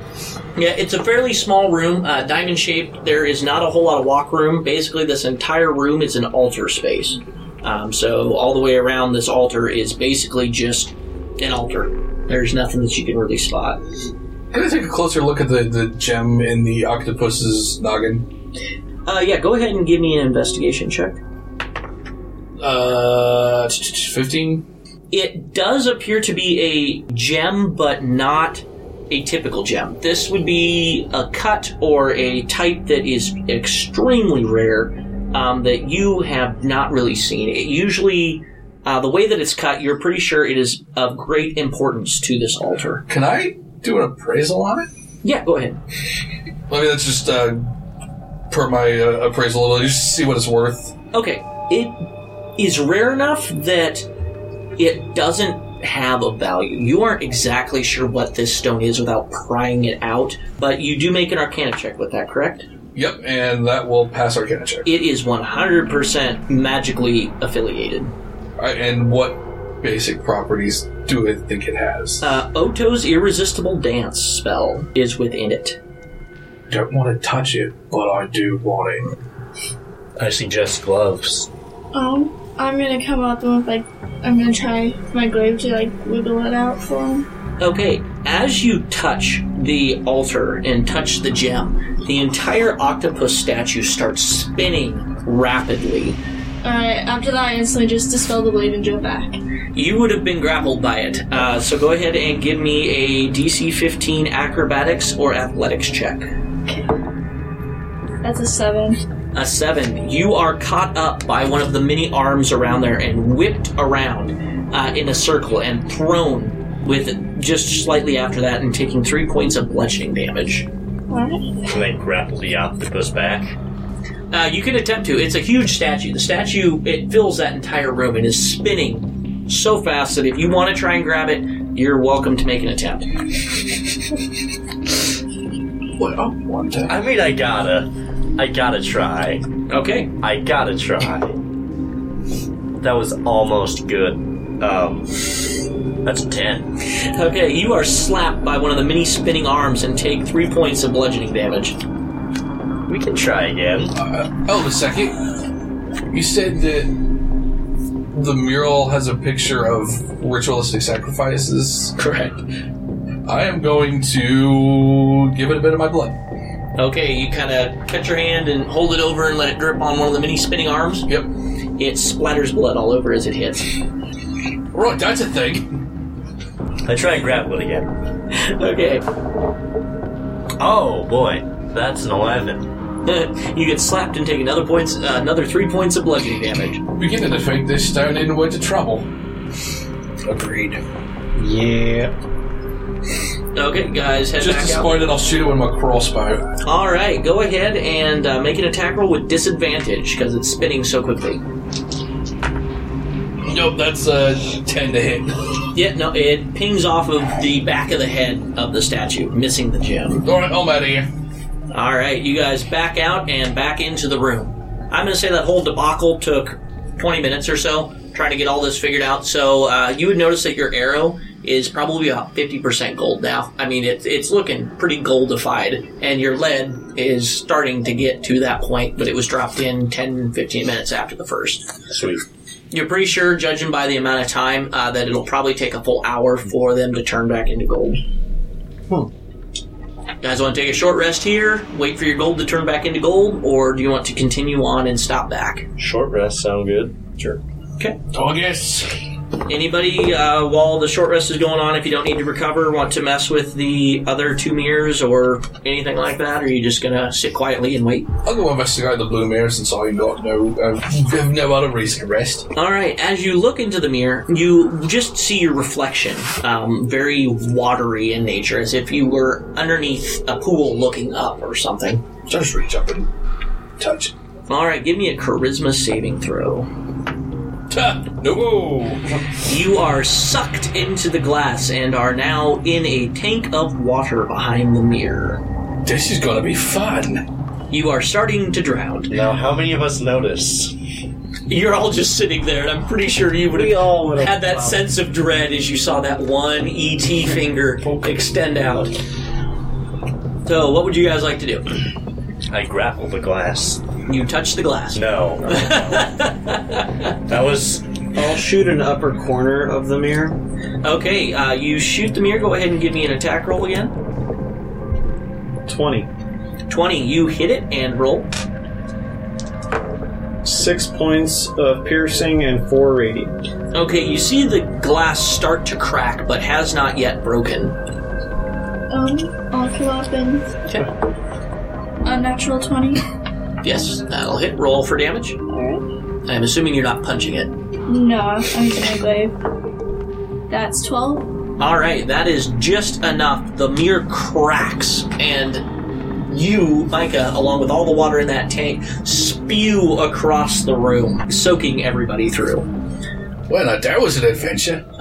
Yeah, it's a fairly small room, uh, diamond shaped. There is not a whole lot of walk room. Basically, this entire room is an altar space. Um, so all the way around this altar is basically just an altar. There's nothing that you can really spot. Can I take a closer look at the, the gem in the octopus's noggin? Uh, yeah, go ahead and give me an investigation check. Uh, 15? It does appear to be a gem, but not a typical gem. This would be a cut or a type that is extremely rare um, that you have not really seen. It usually, uh, the way that it's cut, you're pretty sure it is of great importance to this altar. Can I do an appraisal on it? Yeah, go ahead. I mean, that's just uh, per my uh, appraisal, just to see what it's worth. Okay, it is rare enough that it doesn't have a value. You aren't exactly sure what this stone is without prying it out, but you do make an arcana check with that, correct? Yep, and that will pass Arcana check. It is 100% magically affiliated. Alright, and what basic properties do I think it has? Uh, Otto's irresistible dance spell is within it. don't want to touch it, but I do want it. I suggest gloves. Um, I'm gonna come up with like I'm gonna try my glaive to like wiggle it out for him. Okay, as you touch the altar and touch the gem, the entire octopus statue starts spinning rapidly. Alright, after that, I instantly just dispel the blade and jump back. You would have been grappled by it. Uh, so go ahead and give me a DC 15 acrobatics or athletics check. That's a 7. A seven. You are caught up by one of the many arms around there and whipped around uh, in a circle and thrown with just slightly after that and taking three points of bludgeoning damage. Alright. Can they grapple the octopus back? Uh, you can attempt to. It's a huge statue. The statue it fills that entire room and is spinning so fast that if you want to try and grab it, you're welcome to make an attempt. Well, one time. I mean, I gotta. I gotta try. Okay. I gotta try. That was almost good. Um, that's a 10. Okay, you are slapped by one of the many spinning arms and take three points of bludgeoning damage. We can try again. Uh, oh, a second. You said that the mural has a picture of ritualistic sacrifices. Correct. I am going to give it a bit of my blood. Okay, you kind of cut your hand and hold it over and let it drip on one of the many spinning arms. Yep. It splatters blood all over as it hits. Right, that's a thing. I try and grapple it again. Okay. Oh boy, that's an 11. you get slapped and take another points, uh, another three points of bludgeoning damage. Beginning to think this stone in way to trouble. Agreed. Yeah. Okay, guys, head Just back out. disappointed I'll shoot it with my crossbow. All right, go ahead and uh, make an attack roll with disadvantage because it's spinning so quickly. Nope, that's a 10 to hit. Yeah, no, it pings off of the back of the head of the statue, missing the gem. Alright, I'm out of here. All right, you guys back out and back into the room. I'm going to say that whole debacle took 20 minutes or so trying to get all this figured out. So uh, you would notice that your arrow is probably about 50% gold now. I mean, it, it's looking pretty goldified, and your lead is starting to get to that point, but it was dropped in 10, 15 minutes after the first. Sweet. You're pretty sure, judging by the amount of time, uh, that it'll probably take a full hour for them to turn back into gold. Guys, want to take a short rest here, wait for your gold to turn back into gold, or do you want to continue on and stop back? Short rest sound good? Sure. Okay. Yes. Anybody, uh, while the short rest is going on, if you don't need to recover, want to mess with the other two mirrors or anything like that, or are you just gonna sit quietly and wait? I'll go investigate the blue mirror since I got no, uh, have no other reason to rest. All right. As you look into the mirror, you just see your reflection, um, very watery in nature, as if you were underneath a pool looking up or something. Just reach up and touch it. All right. Give me a charisma saving throw. Ta! No! You are sucked into the glass and are now in a tank of water behind the mirror. This is gonna be fun. You are starting to drown. Now, how many of us noticed? You're all just sitting there, and I'm pretty sure you would We have all would have had that sense of dread as you saw that one ET finger extend out. So, what would you guys like to do? I grapple the glass. You touch the glass. No. that was. I'll shoot an upper corner of the mirror. Okay, uh, you shoot the mirror. Go ahead and give me an attack roll again. 20. 20. You hit it and roll. Six points of piercing and four radiant. Okay, you see the glass start to crack, but has not yet broken. Um, I'll come up Okay. a natural 20. Yes, that'll hit. Roll for damage. Alright. I'm assuming you're not punching it. No, I'm my glaive. That's 12. All right, that is just enough. The mirror cracks, and you, Micah, along with all the water in that tank, spew across the room, soaking everybody through. Well, now, that was an adventure.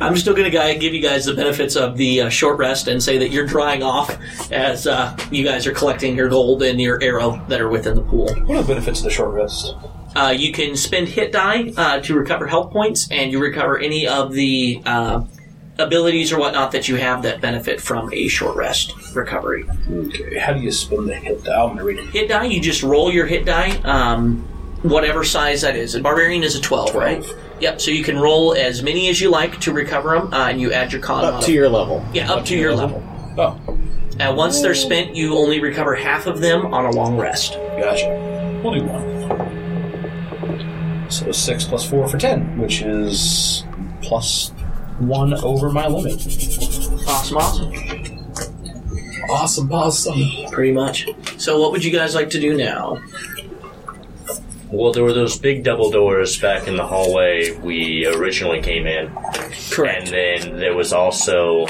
I'm still going to give you guys the benefits of the uh, short rest and say that you're drying off as uh, you guys are collecting your gold and your arrow that are within the pool. What are the benefits of the short rest? Uh, you can spend hit die uh, to recover health points, and you recover any of the uh, abilities or whatnot that you have that benefit from a short rest recovery. Okay, how do you spend the hit? Die? I'm gonna read it. Hit die, you just roll your hit die, um, whatever size that is. A barbarian is a 12, right? Yep, so you can roll as many as you like to recover them, uh, and you add your con Up mod- to your level. Yeah, up, to your level. Oh, And once they're spent, you only recover half of them on a long rest. gotcha. We'll do one. So six plus four for ten, which is plus one over my limit. Awesome, awesome. Awesome, awesome. Pretty much. So, what would you guys like to do now? Well, there were those big double doors back in the hallway we originally came in. Correct. And then there was also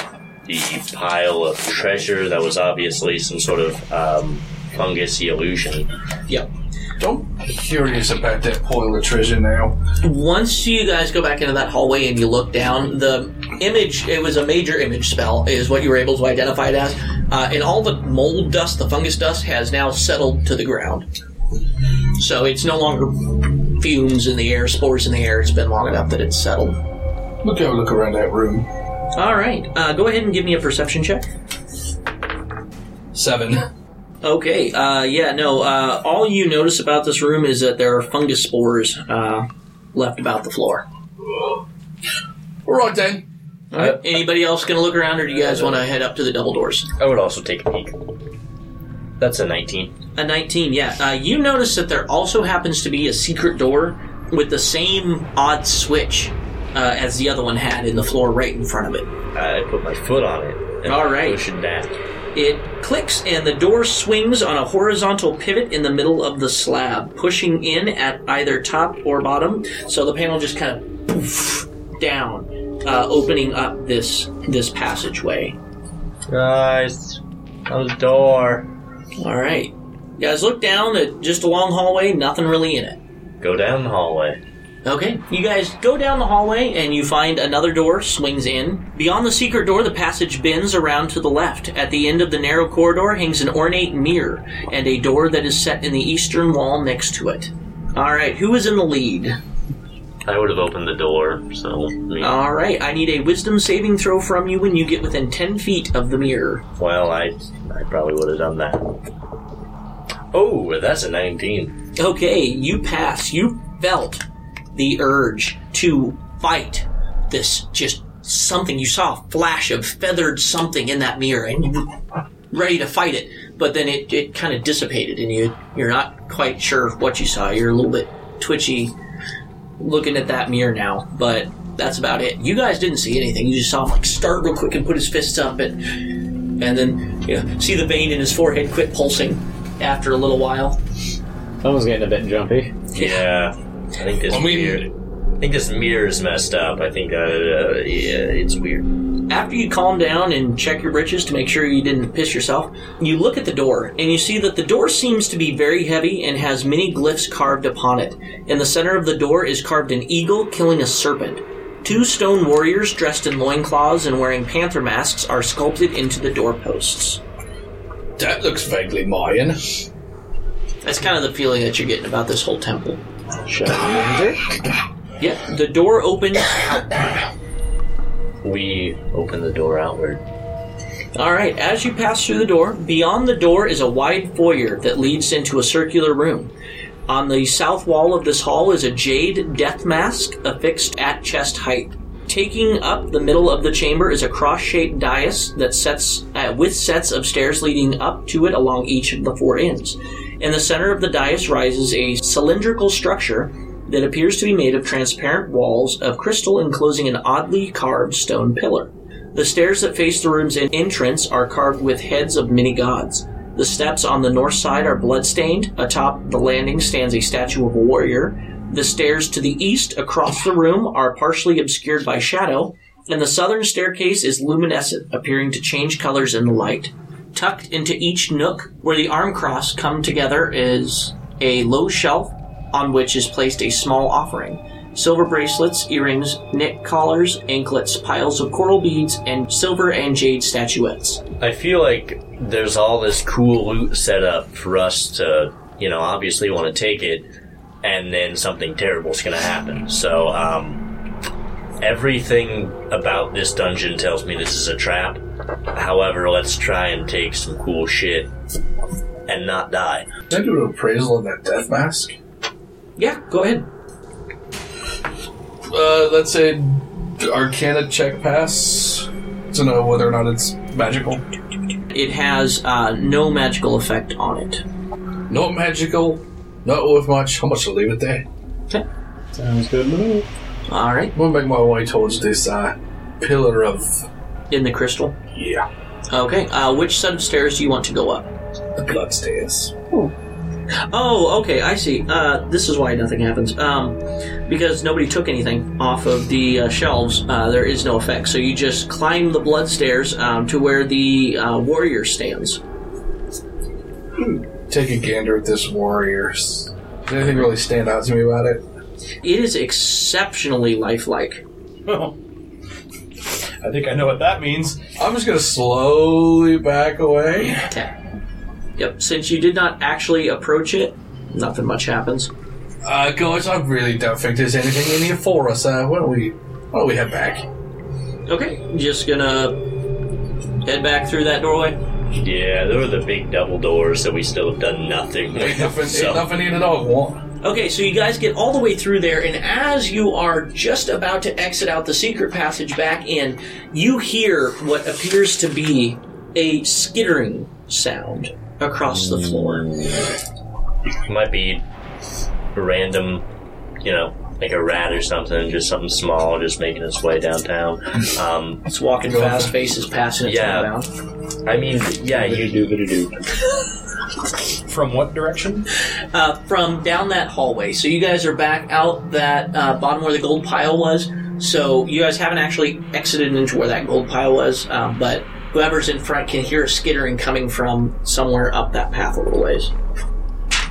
the pile of treasure that was obviously some sort of um, fungusy illusion. Yep. I'm curious about that pile of treasure now. Once you guys go back into that hallway and you look down, the image, it was a major image spell, is what you were able to identify it as. Uh, and all the mold dust, the fungus dust, has now settled to the ground. So it's no longer fumes in the air, spores in the air. It's been long enough that it's settled. Look have a look around that room. All right. Uh, go ahead and give me a perception check. Seven. Okay. Uh, yeah. No. Uh, all you notice about this room is that there are fungus spores uh, left about the floor. All right then. All right. Anybody else going to look around, or do you guys want to head up to the double doors? I would also take a peek. That's a 19. A 19, yeah. Uh, you notice that there also happens to be a secret door with the same odd switch uh, as the other one had in the floor right in front of it. I put my foot on it. And All right. Push it down. It clicks and the door swings on a horizontal pivot in the middle of the slab, pushing in at either top or bottom. So the panel just kind of poof down, uh, opening up this this passageway. Guys, on the door. All right, you guys look down at just a long hallway, nothing really in it. Go down the hallway. Okay, you guys go down the hallway and you find another door swings in. Beyond the secret door, the passage bends around to the left. At the end of the narrow corridor hangs an ornate mirror and a door that is set in the eastern wall next to it. All right, who is in the lead? I would have opened the door, so. I mean, All right, I need a wisdom saving throw from you when you get within 10 feet of the mirror. well, I, I probably would have done that. Oh, that's a 19. Okay, you pass. You felt the urge to fight this just something. You saw a flash of feathered something in that mirror and you were ready to fight it, but then it, it kind of dissipated and you, you're not quite sure what you saw. You're a little bit twitchy looking at that mirror now, but that's about it. You guys didn't see anything. You just saw him like start real quick and put his fists up and, and then you know, see the vein in his forehead quit pulsing after a little while. That was getting a bit jumpy. Yeah. I think this I mean- mirror. I think this mirror is messed up. I think, uh, uh, yeah, it's weird. After you calm down and check your britches to make sure you didn't piss yourself, you look at the door and you see that the door seems to be very heavy and has many glyphs carved upon it. In the center of the door is carved an eagle killing a serpent. Two stone warriors dressed in loincloths and wearing panther masks are sculpted into the doorposts. That looks vaguely Mayan. That's kind of the feeling that you're getting about this whole temple. Shut enter. Yep, the door opens. We open the door outward. All right, as you pass through the door, beyond the door is a wide foyer that leads into a circular room. On the south wall of this hall is a jade death mask affixed at chest height. Taking up the middle of the chamber is a cross-shaped dais that sets uh, with sets of stairs leading up to it along each of the four ends. In the center of the dais rises a cylindrical structure that appears to be made of transparent walls of crystal enclosing an oddly carved stone pillar. The stairs that face the room's entrance are carved with heads of many gods. The steps on the north side are bloodstained. Atop the landing stands a statue of a warrior. The stairs to the east across the room are partially obscured by shadow, and the southern staircase is luminescent, appearing to change colors in the light. Tucked into each nook where the arm cross come together is a low shelf on which is placed a small offering. Silver bracelets, earrings, knit collars, anklets, piles of coral beads, and silver and jade statuettes. I feel like there's all this cool loot set up for us to, you know, obviously want to take it, and then something terrible's going to happen. So, um, everything about this dungeon tells me this is a trap. However, let's try and take some cool shit and not die. Can I do an appraisal of that death mask? Yeah, go ahead. Uh, that's a Arcana check pass to know whether or not it's magical. It has uh, no magical effect on it. Not magical, not worth much. How much to leave it there? Okay. Sounds good to me. All right, I'm gonna make my way towards this uh, pillar of in the crystal. yeah, Okay, uh, which set of stairs do you want to go up? the blood stairs. Oh, okay, I see. Uh, this is why nothing happens. Um, because nobody took anything off of the uh, shelves, uh, there is no effect. So you just climb the blood stairs um, to where the uh, warrior stands. Take a gander at this warrior. Does anything really stand out to me about it? It is exceptionally lifelike. Well, I think I know what that means. I'm just gonna slowly back away. Okay. Yep. Since you did not actually approach it, nothing much happens. Uh, guys, I really don't think there's anything in here for us. Uh, why don't we, why don't we head back? Okay, just gonna head back through that doorway. Yeah, there were the big double doors so we still have done nothing Ain't nothing, so- ain't nothing in it all. What? Okay, so you guys get all the way through there, and as you are just about to exit out the secret passage back in, you hear what appears to be a skittering sound across the floor. Might be random, you know, like a rat or something, just something small, just making its way downtown. Um, It's walking fast, on. faces passing its Yeah. bound. I mean, yeah, you do do. From what direction? Uh, from down that hallway. So you guys are back out that uh, bottom where the gold pile was. So you guys haven't actually exited into where that gold pile was, um, but whoever's in front can hear a skittering coming from somewhere up that path a little ways.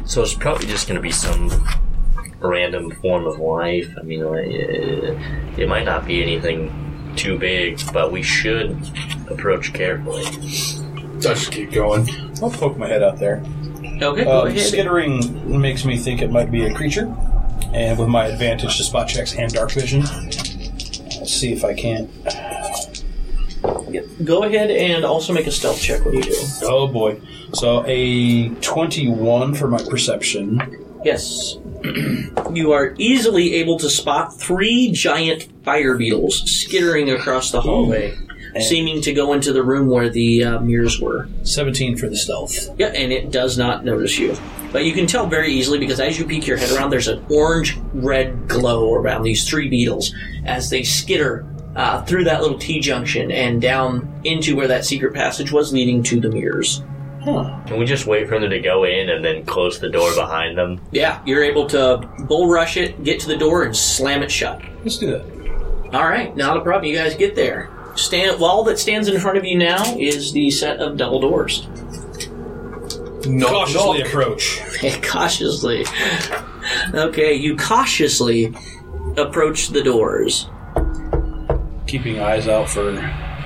So it's probably just going to be some random form of life. I mean, like, it might not be anything too big, but we should approach carefully. Just keep going. I'll poke my head out there. Okay, go Um, ahead. skittering makes me think it might be a creature, and with my advantage to spot checks and dark vision, let's see if I can't. Go ahead and also make a stealth check when you do. Oh boy! So a twenty-one for my perception. Yes. you are easily able to spot three giant fire beetles skittering across the hallway, seeming to go into the room where the uh, mirrors were. Seventeen for the stealth. Yeah, and it does not notice you. But you can tell very easily because as you peek your head around, there's an orange red glow around these three beetles as they skitter uh, through that little T junction and down into where that secret passage was leading to the mirrors. Can we just wait for them to go in and then close the door behind them? Yeah, you're able to bull rush it, get to the door, and slam it shut. Let's do that. All right, not a problem. You guys get there. Stand. Wall that stands in front of you now is the set of double doors. No, Cautiously knock. approach. cautiously. Okay, you cautiously approach the doors. Keeping eyes out for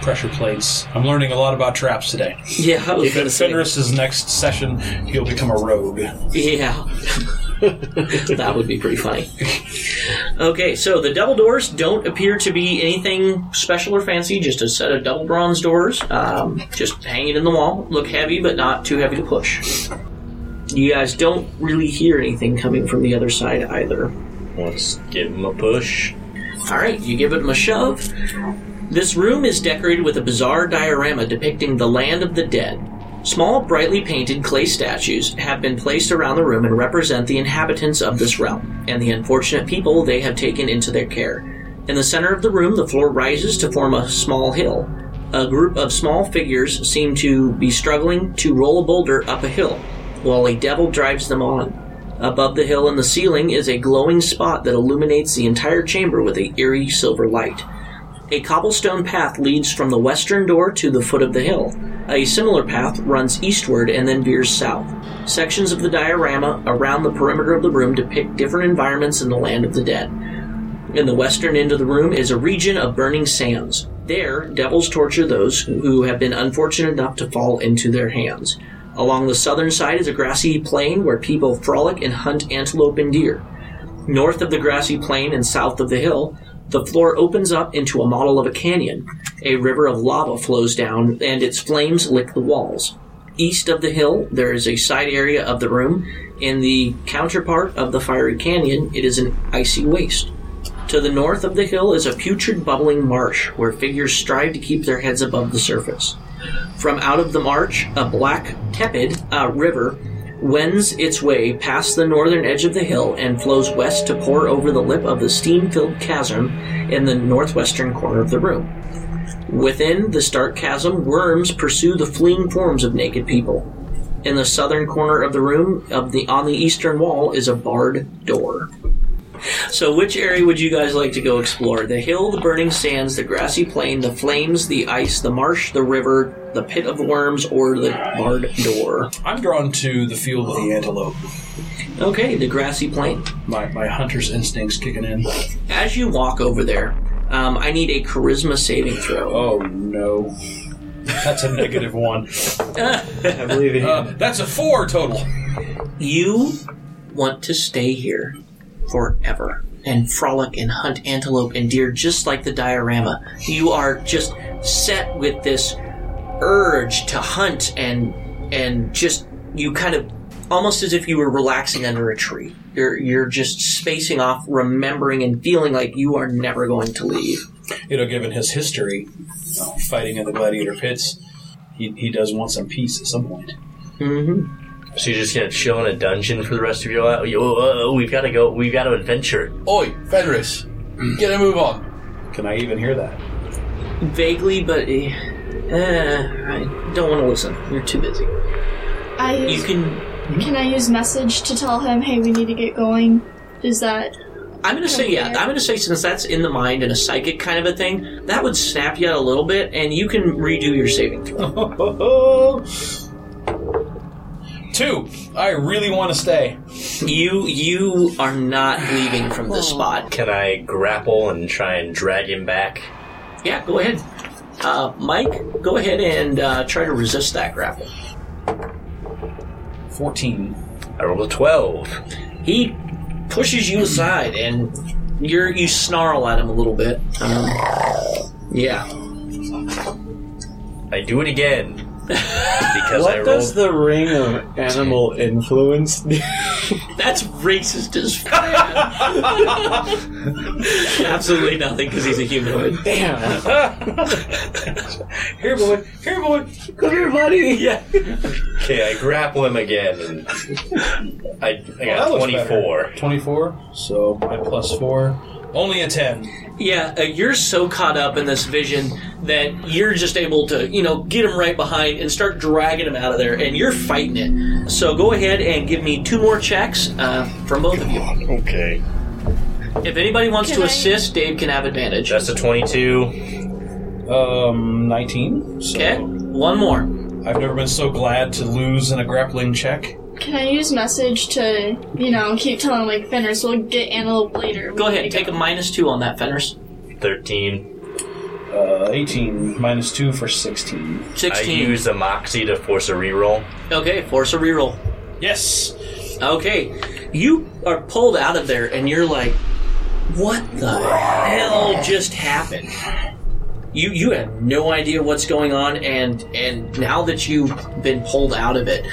pressure plates. I'm learning a lot about traps today. Yeah, I was If gonna it's say. Fenris's next session, he'll become a rogue. Yeah. that would be pretty funny. Okay, so the double doors don't appear to be anything special or fancy, just a set of double bronze doors, um, just hanging in the wall. Look heavy, but not too heavy to push. You guys don't really hear anything coming from the other side either. Let's give them a push. All right, you give it a shove. This room is decorated with a bizarre diorama depicting the land of the dead. Small, brightly painted clay statues have been placed around the room and represent the inhabitants of this realm and the unfortunate people they have taken into their care. In the center of the room, the floor rises to form a small hill. A group of small figures seem to be struggling to roll a boulder up a hill, while a devil drives them on. Above the hill in the ceiling is a glowing spot that illuminates the entire chamber with a eerie silver light. A cobblestone path leads from the western door to the foot of the hill. A similar path runs eastward and then veers south. Sections of the diorama around the perimeter of the room depict different environments in the land of the dead. In the western end of the room is a region of burning sands. There, devils torture those who have been unfortunate enough to fall into their hands. Along the southern side is a grassy plain where people frolic and hunt antelope and deer. North of the grassy plain and south of the hill, the floor opens up into a model of a canyon. A river of lava flows down, and its flames lick the walls. East of the hill, there is a side area of the room. In the counterpart of the fiery canyon, it is an icy waste. To the north of the hill is a putrid, bubbling marsh where figures strive to keep their heads above the surface. From out of the marsh, a black, tepid uh, river wends its way past the northern edge of the hill and flows west to pour over the lip of the steam filled chasm in the northwestern corner of the room. Within the stark chasm, worms pursue the fleeing forms of naked people. In the southern corner of the room, of the on the eastern wall, is a barred door. So, which area would you guys like to go explore? The hill, the burning sands, the grassy plain, the flames, the ice, the marsh, the river, the pit of worms, or the barred door? I'm drawn to the field of the antelope. Okay, the grassy plain. My, my hunter's instincts kicking in. As you walk over there, um, I need a charisma saving throw. Oh no. That's a negative one. I believe in you. Uh, that's a four total. You want to stay here forever and frolic and hunt antelope and deer just like the diorama. You are just set with this urge to hunt and and just you kind of almost as if you were relaxing under a tree. You're you're just spacing off, remembering and feeling like you are never going to leave. You know, given his history, uh, fighting in the gladiator pits, he, he does want some peace at some point. hmm So you're just gonna chill in a dungeon for the rest of your life? Oh, we've got to go. We've got to adventure. Oi, Fenris, get a move on. Can I even hear that? Vaguely, but eh, eh, I don't want to listen. You're too busy. I You use, can can I use message to tell him, hey, we need to get going? Is that? I'm gonna say yeah. I'm gonna say since that's in the mind and a psychic kind of a thing, that would snap you out a little bit, and you can redo your saving throw. Two. I really want to stay. You you are not leaving from this spot. Can I grapple and try and drag him back? Yeah, go ahead. Uh, Mike, go ahead and uh, try to resist that grapple. 14. I rolled a twelve. He pushes you aside, and you're you snarl at him a little bit. Um, yeah. I do it again because I what rolled. does the ring of animal influence do? That's racist as fuck. Absolutely nothing because he's a humanoid. Damn. Here, boy. Here, boy. Come here, buddy. Yeah. okay, I grapple him again, and I, I Well, that got looks twenty-four. 24. So my plus four. Only a 10. Yeah, uh, you're so caught up in this vision that you're just able to, you know, get him right behind and start dragging him out of there, and you're fighting it. So go ahead and give me two more checks uh, from both of you. Okay, If anybody wants Can to I- assist, Dave can have advantage. that's a twenty-two. Um, 19. So Okay, one more. I've never been so glad to lose in a grappling check. Can I use message to, you know, keep telling like Fenris we'll get antelope later? Go ahead, need to take a minus two on that, Fenris. Thirteen. Uh, 18 minus 2 for 16. I 16. use a moxie to force a reroll. Okay, force a reroll. Yes! Okay, you are pulled out of there, and you're like, "What the hell just happened?" You you have no idea what's going on, and and now that you've been pulled out of it,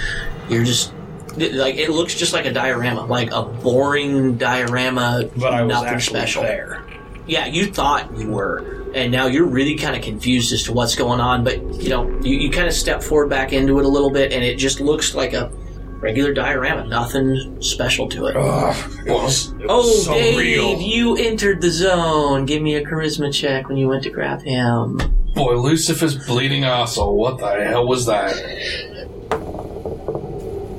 you're just like it looks just like a diorama, like a boring diorama, But I was nothing actually special. there. Yeah, you thought you were, and now you're really kind of confused as to what's going on. But you know, you, you kind of step forward back into it a little bit, and it just looks like a regular diorama, nothing special to it. Boss. oh, so Dave, real. you entered the zone. Give me a charisma check when you went to grab him. Boy, Lucifer's bleeding asshole. What the hell was that?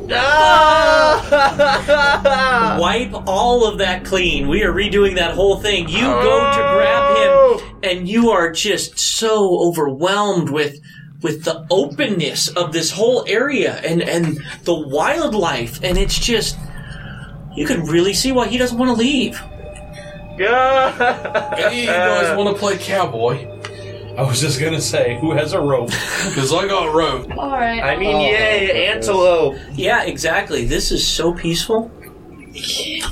Wipe all of that clean. We are redoing that whole thing. You go to grab him, oh! and you are just so overwhelmed with with the openness of this whole area and and the wildlife, and it's just you can really see why he doesn't want to leave. Any of you guys want to play cowboy? I was just gonna say, who has a rope? Because I got rope. All right. I mean, I'll- yay, antelope! Yeah, exactly. This is so peaceful.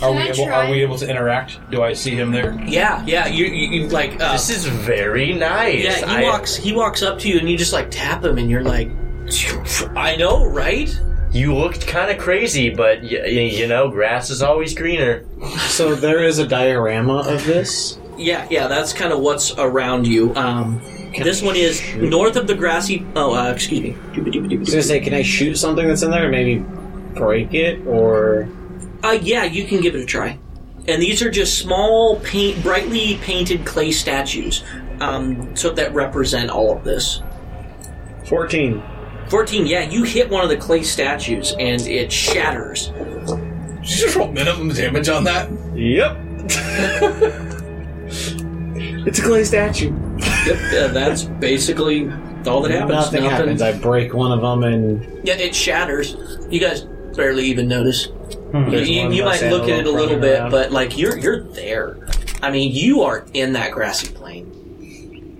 Are we I able? try? Are we able to interact? Do I see him there? Yeah, yeah. You, you, you like. Uh, This is very nice. yeah, he I- walks. He walks up to you, and you just like tap him, and you're like, I know, right? You looked kind of crazy, but y- y- you know, grass is always greener. So there is a diorama of this. Yeah, yeah. That's kind of what's around you. Um, this one is north of the grassy. Oh, uh, excuse me. I was gonna say, can I shoot something that's in there? Maybe break it or? Uh, yeah, you can give it a try. And these are just small, paint, brightly painted clay statues, um, so that represent all of this. Fourteen. 14, yeah, you hit one of the clay statues and it shatters. Did you just roll minimum damage on that? Yep. it's a clay statue. Yep, uh, that's basically all that happens. Nothing, happens. I break one of them and Yeah, it shatters. You guys barely even notice. You, There's you, one you might look at it a little running bit, around. but like you're you're there. I mean, you are in that grassy plain.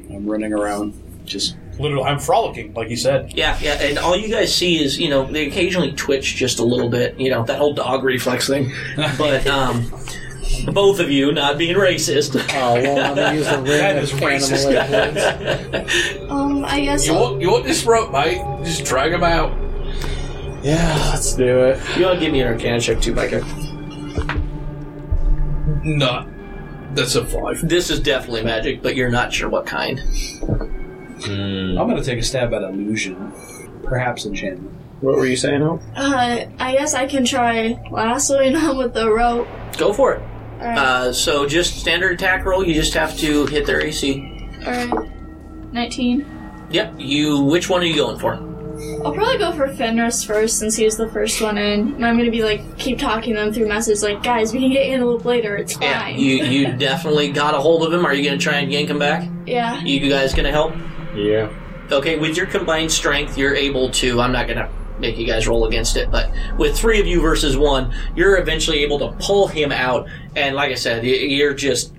I'm running around, just literally. I'm frolicking, like you said. Yeah, yeah, and all you guys see is you know they occasionally twitch just a little bit. You know that whole dog reflex thing, but um, both of you not being racist. oh well, I'm gonna use the ring That of racist. animal influence. Um, I guess. You I'll- want, you want this rope, mate? Just drag him out. Yeah, let's do it. You want to give me an Arcana check too, Micah? Not. That's a five. This is definitely magic, but you're not sure what kind. I'm going to take a stab at illusion, perhaps enchantment. What were you saying, Hope? Uh, I guess I can try lassoing him with the rope. Go for it. Alright. Uh, so just standard attack roll. You just have to hit their AC. Alright. 19. Yep. You. Which one are you going for? I'll probably go for Fenris first since he was the first one in. And I'm gonna be like, keep talking them through messages like, guys, we can get Antelope later, it's Yeah. fine. You you definitely got a hold of him. Are you going to try and yank him back? yeah. You guys going to help? Yeah. Okay. With your combined strength, you're able to. I'm not going to make you guys roll against it, but with three of you versus one, you're eventually able to pull him out. And like I said, you're just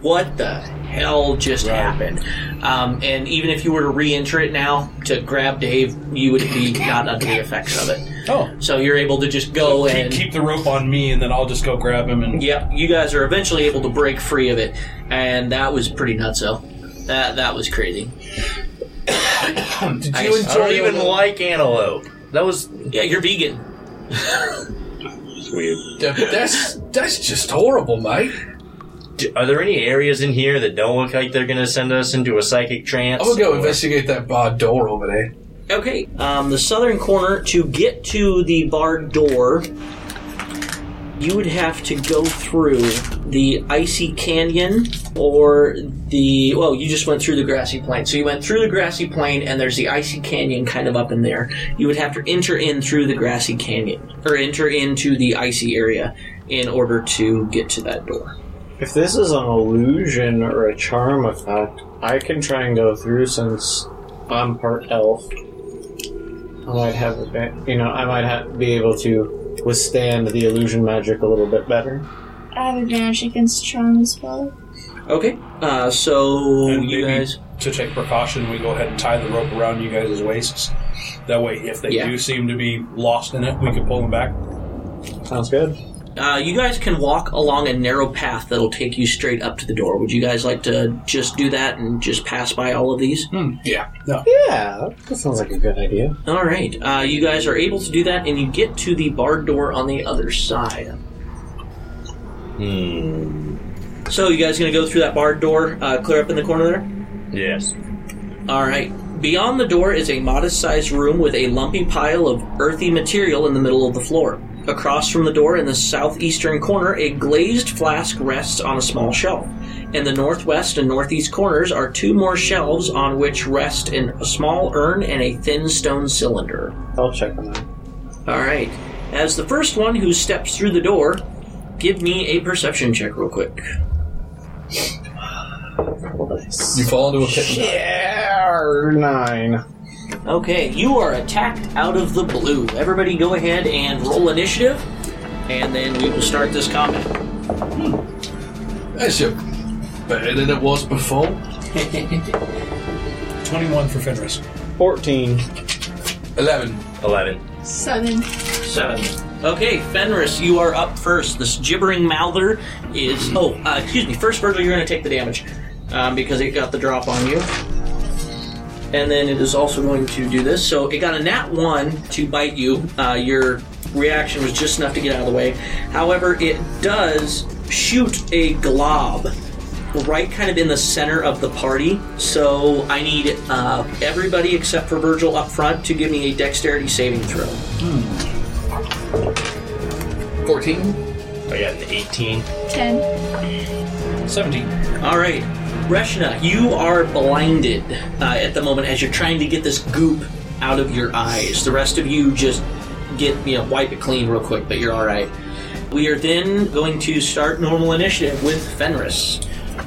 what the hell just happened? Um, and even if you were to re-enter it now to grab Dave, you would be not under the effects of it. Oh, So you're able to just go keep, and keep the rope on me, and then I'll just go grab him. And Yep, you guys are eventually able to break free of it, and that was pretty nutso. That that was crazy. Did you I I enjoy don't even the- like antelope. That was Yeah, you're vegan. weird. That- That's that's just horrible, mate. D- Are there any areas in here that don't look like they're going to send us into a psychic trance? I'm gonna go Or- investigate that barred door over there. Okay, um, the southern corner to get to the barred door, you would have to go through the icy canyon or the well, you just went through the grassy plain. So you went through the grassy plain, and there's the icy canyon kind of up in there. You would have to enter in through the grassy canyon or enter into the icy area in order to get to that door. If this is an illusion or a charm effect, I can try and go through since I'm part elf. I might have, you know, I might ha- be able to withstand the illusion magic a little bit better. I have advantage against charm as well. Okay, uh, so And you maybe guys. to take precaution, we go ahead and tie the rope around you guys' waists. That way, if they Yeah. do seem to be lost in it, we can pull them back. Sounds good. Uh, you guys can walk along a narrow path that'll take you straight up to the door. Would you guys like to just do that and just pass by all of these? Yeah. Yeah, that sounds like a good idea. All right. Uh, you guys are able to do that, and you get to the barred door on the other side. Hmm. So, you guys gonna go through that barred door, uh, clear up in the corner there? Yes. All right. Beyond the door is a modest-sized room with a lumpy pile of earthy material in the middle of the floor. Across from the door in the southeastern corner, a glazed flask rests on a small shelf. In the northwest and northeast corners are two more shelves on which rest in a small urn and a thin stone cylinder. I'll check them out. All right. As the first one who steps through the door, give me a perception check real quick. You fall into a pit. Yeah, nine. Okay, you are attacked out of the blue. Everybody go ahead and roll initiative, and then we will start this combat. That's your better than it was before. 21 for Fenris. 14. Eleven. Eleven. Seven. Seven. Okay, Fenris, you are up first. This gibbering mouther is. Oh, uh, excuse me. First, Virgil, you're going to take the damage um, because it got the drop on you. And then it is also going to do this. So it got a nat 1 to bite you. Uh, your reaction was just enough to get out of the way. However, it does shoot a glob right kind of in the center of the party. So I need uh, everybody except for Virgil up front to give me a dexterity saving throw. 14. I got an 18. Ten. 17. All right, Reshna, you are blinded uh, at the moment as you're trying to get this goop out of your eyes. The rest of you just get, you know, wipe it clean real quick, but you're all right. We are then going to start normal initiative with Fenris.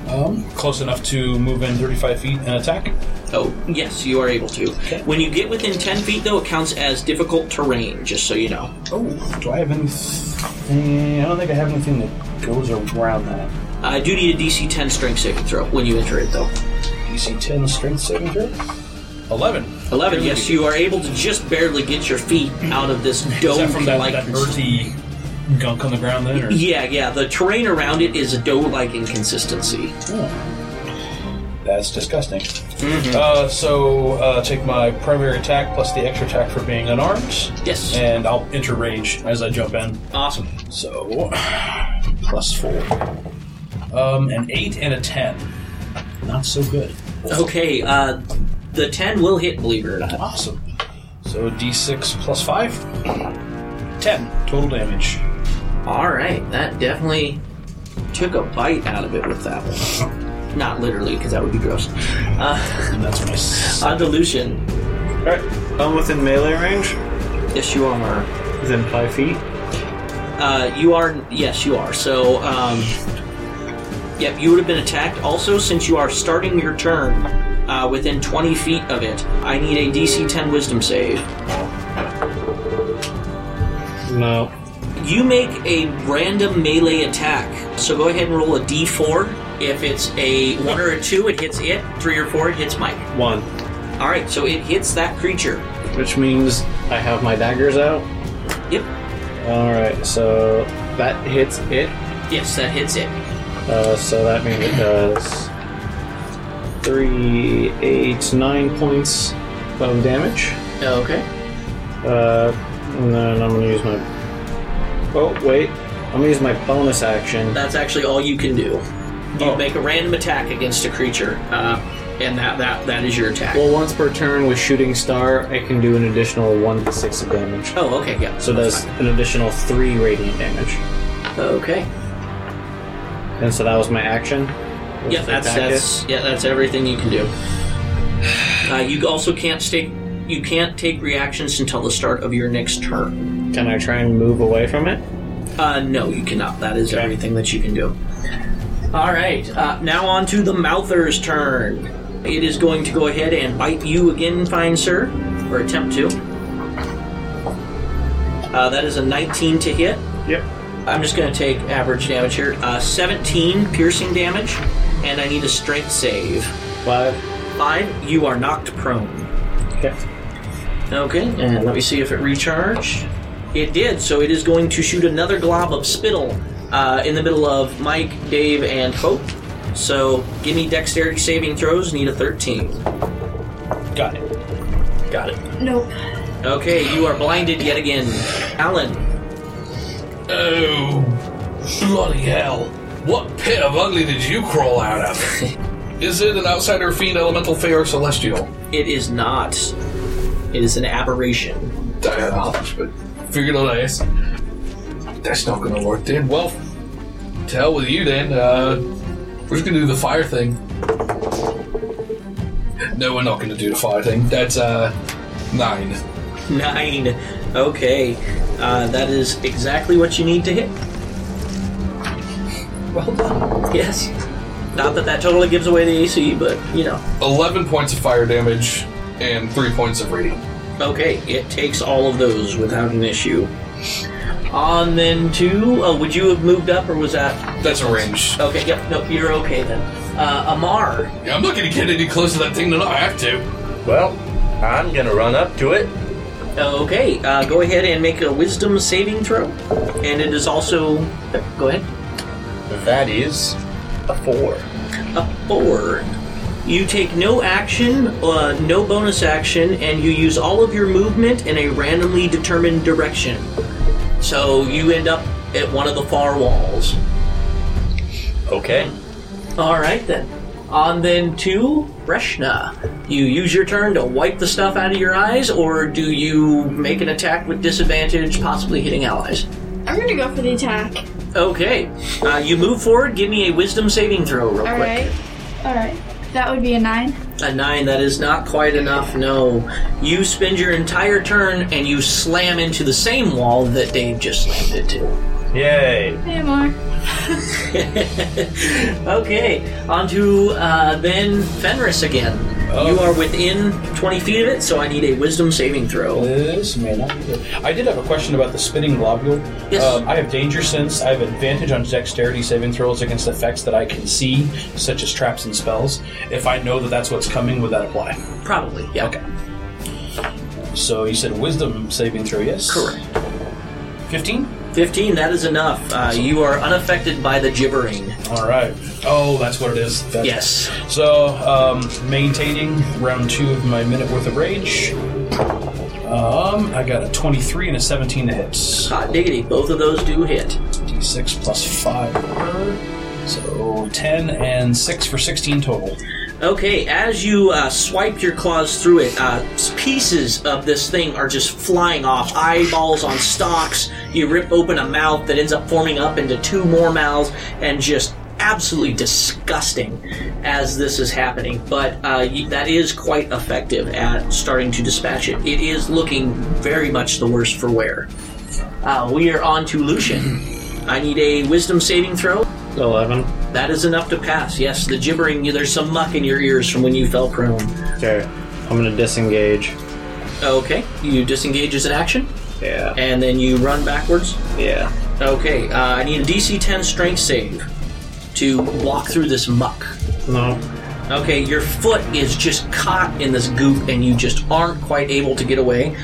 Um, close enough to move in 35 feet and attack. Oh, yes, you are able to. When you get within 10 feet, though, it counts as difficult terrain, just so you know. Oh, do I have anything? I don't think I have anything that goes around that. I do need a DC 10 strength saving throw when you enter it, though. DC 10 strength saving throw. 11. 11, yes, you are able to just barely get your feet out of this dome Is that from that, like that earthy gunk on the ground then? Or? Yeah, yeah. The terrain around it is a dough-like inconsistency. That's disgusting. Uh, so uh, take my primary attack plus the extra attack for being unarmed, Yes. and I'll enter rage as I jump in. Awesome. So plus four, um, an eight and a ten. Not so good. Okay, uh, the 10 will hit, believe it or not. Awesome. So d6 plus five. Ten total damage. All right, that definitely took a bite out of it with that one. Not literally, because that would be gross. Uh, And that's my. s- on Delusion, Alright. I'm within melee range, yes, you are. within 5 feet. Uh, you are, yes, you are. So, um, yep, you would have been attacked. Also, since you are starting your turn uh, within 20 feet of it, I need a DC 10 Wisdom save. No. You make a random melee attack. So go ahead and roll a d4. If it's a 1 or a 2, it hits it. 3 or 4, it hits Mike. 1. Alright, so it hits that creature. Which means I have my daggers out. Yep. Alright, so that hits it. Yes, that hits it. Uh, so that means it does three, eight, nine points of damage. Okay. Uh, and then I'm gonna use my. Oh, wait. I'm gonna use my bonus action. That's actually all you can do. You Oh. make a random attack against a creature, uh, and that, that that is your attack. Well, once per turn with Shooting Star, I can do an additional 1 to 6 of damage. oh, okay, yeah. So that's that's an additional 3 radiant damage. Okay. And so that was my action. Was Yeah, that's that's yeah, that's everything you can do. Uh, you also can't take you can't take reactions until the start of your next turn. Can I try and move away from it? Uh, no, you cannot. That is Okay. everything that you can do. All right. Uh, now on to the Mouther's turn. It is going to go ahead and bite you again, fine sir, or attempt to. Uh, that is a 19 to hit. Yep. I'm just going to take average damage here. Uh, 17 piercing damage, and I need a strength save. 5. Five, you are knocked prone. Okay. Okay, and let me see if it recharged. It did, so it is going to shoot another glob of spittle uh, in the middle of Mike, Dave, and Hope. So give me dexterity saving throws, need a 13. Got it. Got it. Nope. Okay, you are blinded yet again. Alan, Oh, bloody hell. What pit of ugly did you crawl out of? is it an outsider, fiend, elemental, fey, or celestial? it is not. It is an aberration. Uh, but figured it is. That's not gonna work then. Well, to hell with you then. Uh, we're just gonna do the fire thing. No, we're not gonna do the fire thing. That's, uh, nine. Nine. Okay, uh, that is exactly what you need to hit. Well done. Yes. Not that that totally gives away the AC, but you know. 11 points of fire damage and 3 points of radiant. Okay, it takes all of those without an issue. On then to, uh, would you have moved up or was that? That's a range. Okay, yep, nope, you're okay then. Uh, Amar, Yeah, I'm not gonna get any closer to that thing than I have to. Well, I'm gonna run up to it. Okay, uh, go ahead and make a wisdom saving throw. And it is also, go ahead, That is a four. a four. You take no action, uh, no bonus action, and you use all of your movement in a randomly determined direction. So you end up at one of the far walls. Okay. All right then. On then to Reshna. You use your turn to wipe the stuff out of your eyes, or do you make an attack with disadvantage, possibly hitting allies? I'm I'm gonna go for the attack. Okay. Uh, you move forward. Give me a wisdom saving throw, real All quick. right. All right. That would be a nine. A nine, that is not quite enough, no. You spend your entire turn and you slam into the same wall that Dave just slammed into. Yay! Hey, more. Okay, on to uh, then Fenris again. Oh. You are within 20 feet of it, so I need a wisdom saving throw. This may not be good. I did have a question about the spinning globule. Yes. Um, I have danger sense. I have advantage on dexterity saving throws against effects that I can see, such as traps and spells. If I know that that's what's coming, would that apply? Probably, yeah. Okay. So you said wisdom saving throw, yes? Correct. 15? 15, that is enough. Uh, you are unaffected by the gibbering. All right. Oh, that's what it is. Gotcha. Yes. So, um, maintaining round two of my minute worth of rage. Um, I got a 23 and a 17 to hit. Hot diggity, both of those do hit. D6 plus 5 per. So 10 and 6 for 16 total. Okay, as you uh, swipe your claws through it, uh, pieces of this thing are just flying off. Eyeballs on stalks. You rip open a mouth that ends up forming up into two more mouths, and just absolutely disgusting as this is happening. But uh, that is quite effective at starting to dispatch it. It is looking very much the worse for wear. Uh, we are on to Lucian. I need a wisdom saving throw. 11. That is enough to pass. Yes, the gibbering, there's some muck in your ears from when you fell prone. Okay. I'm gonna disengage. Okay, you disengage as an action, Yeah. and then you run backwards. Yeah. Okay, uh, I need a DC 10 strength save to walk through this muck. No. Okay, your foot is just caught in this goop, and you just aren't quite able to get away.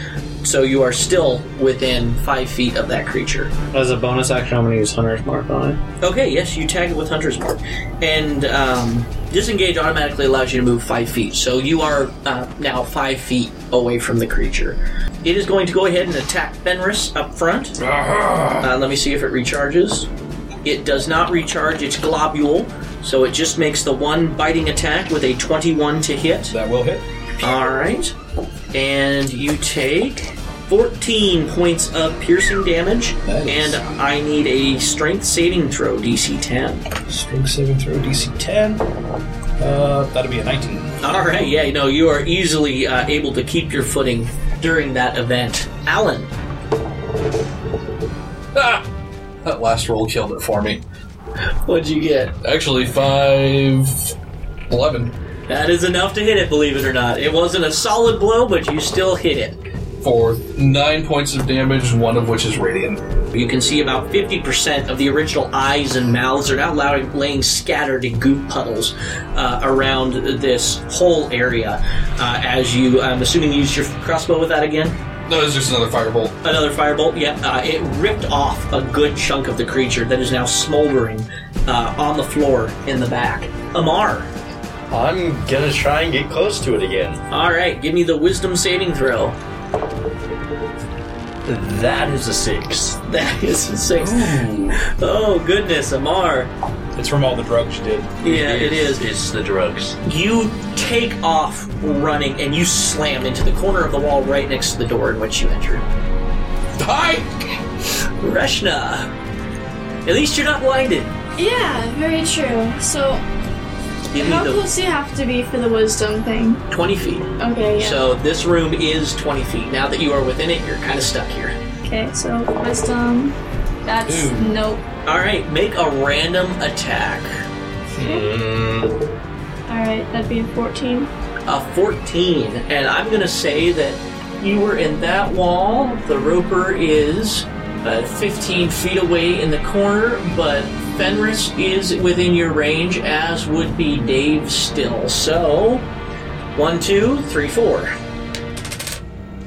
So you are still within five feet of that creature. As a bonus action, I'm gonna use Hunter's Mark on it. Okay, yes, you tag it with Hunter's Mark. And um, disengage automatically allows you to move five feet. So you are uh, now five feet away from the creature. It is going to go ahead and attack Fenris up front. Uh, let me see if it recharges. It does not recharge its globule, so it just makes the one biting attack with a 21 to hit. That will hit. Alright. And you take 14 points of piercing damage, Nice. and I need a strength saving throw, DC 10. Strength saving throw, DC 10. Uh, that'll be a 19. Alright, yeah, no, you are easily uh, able to keep your footing during that event. Alan, Ah! That last roll killed it for me. what'd you get? Actually, five, eleven That is enough to hit it, believe it or not. It wasn't a solid blow, but you still hit it. For nine points of damage, one of which is radiant. You can see about 50% of the original eyes and mouths are now laying, laying scattered in goop puddles uh, around this whole area. Uh, as you, I'm assuming you used your crossbow with that again? No, it's just another firebolt. Another firebolt, yeah. Uh, it ripped off a good chunk of the creature that is now smoldering uh, on the floor in the back. Amar, I'm gonna try and get close to it again. alright, give me the wisdom saving throw. That is a six. That is a six. Oh, goodness, Amar. It's from all the drugs you did. Yeah, it is. It's the drugs. You take off running and you slam into the corner of the wall right next to the door in which you entered. Hi! Reshna! At least you're not blinded. Yeah, very true. So, Give me how the close do you have to be for the wisdom thing? 20 feet. Okay, yeah. So this room is 20 feet. Now that you are within it, you're kind of stuck here. okay, so wisdom. That's Ooh. nope. Alright, make a random attack. Mm, Alright, that'd be a 14. A 14. And I'm going to say that you were in that wall. The roper is uh, 15 feet away in the corner, but Fenris is within your range, as would be Dave still. So, one, two, three, four.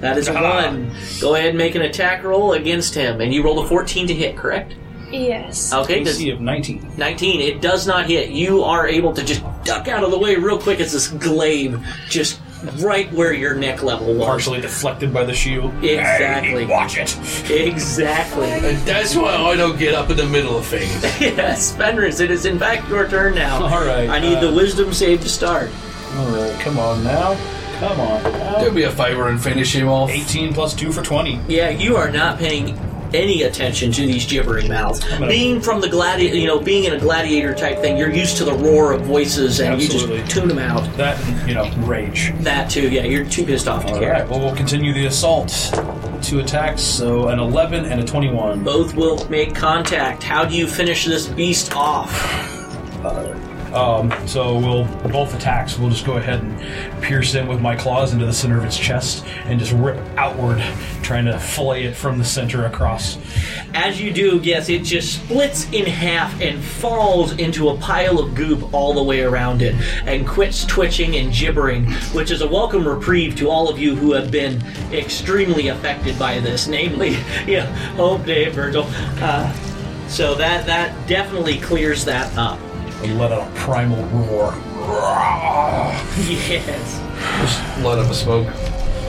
That is a one. Go ahead and make an attack roll against him. And you rolled a 14 to hit, correct? Yes. Okay, does DC of 19. 19. It does not hit. You are able to just duck out of the way real quick as this glaive just right where your neck level was. Partially deflected by the shield. Exactly. Hey, watch it. Exactly. And that's why I don't get up in the middle of things. yes, Fenris, it is in fact your turn now. All right, I need uh, the wisdom save to start. All right, come on now. Come on. now. Give me a favor and finish him off. 18 plus 2 for 20. Yeah, you are not paying any attention to these gibbering mouths. Being from the gladi- you know, being in a gladiator type thing, you're used to the roar of voices and you just tune them out. That, and, you know, rage. That too, yeah, you're too pissed off to All care. right, well, we'll continue the assault. Two attacks, so an 11 and a 21. Both will make contact. How do you finish this beast off? Uh, Um, so we'll both attacks. We'll just go ahead and pierce in with my claws into the center of its chest and just rip outward, trying to fillet it from the center across. As you do, yes, it just splits in half and falls into a pile of goop all the way around it and quits twitching and gibbering, which is a welcome reprieve to all of you who have been extremely affected by this, namely, yeah, Hope, Dave, Virgil. Uh, so that that definitely clears that up. And let out a primal roar. Yes. Just let up a smoke.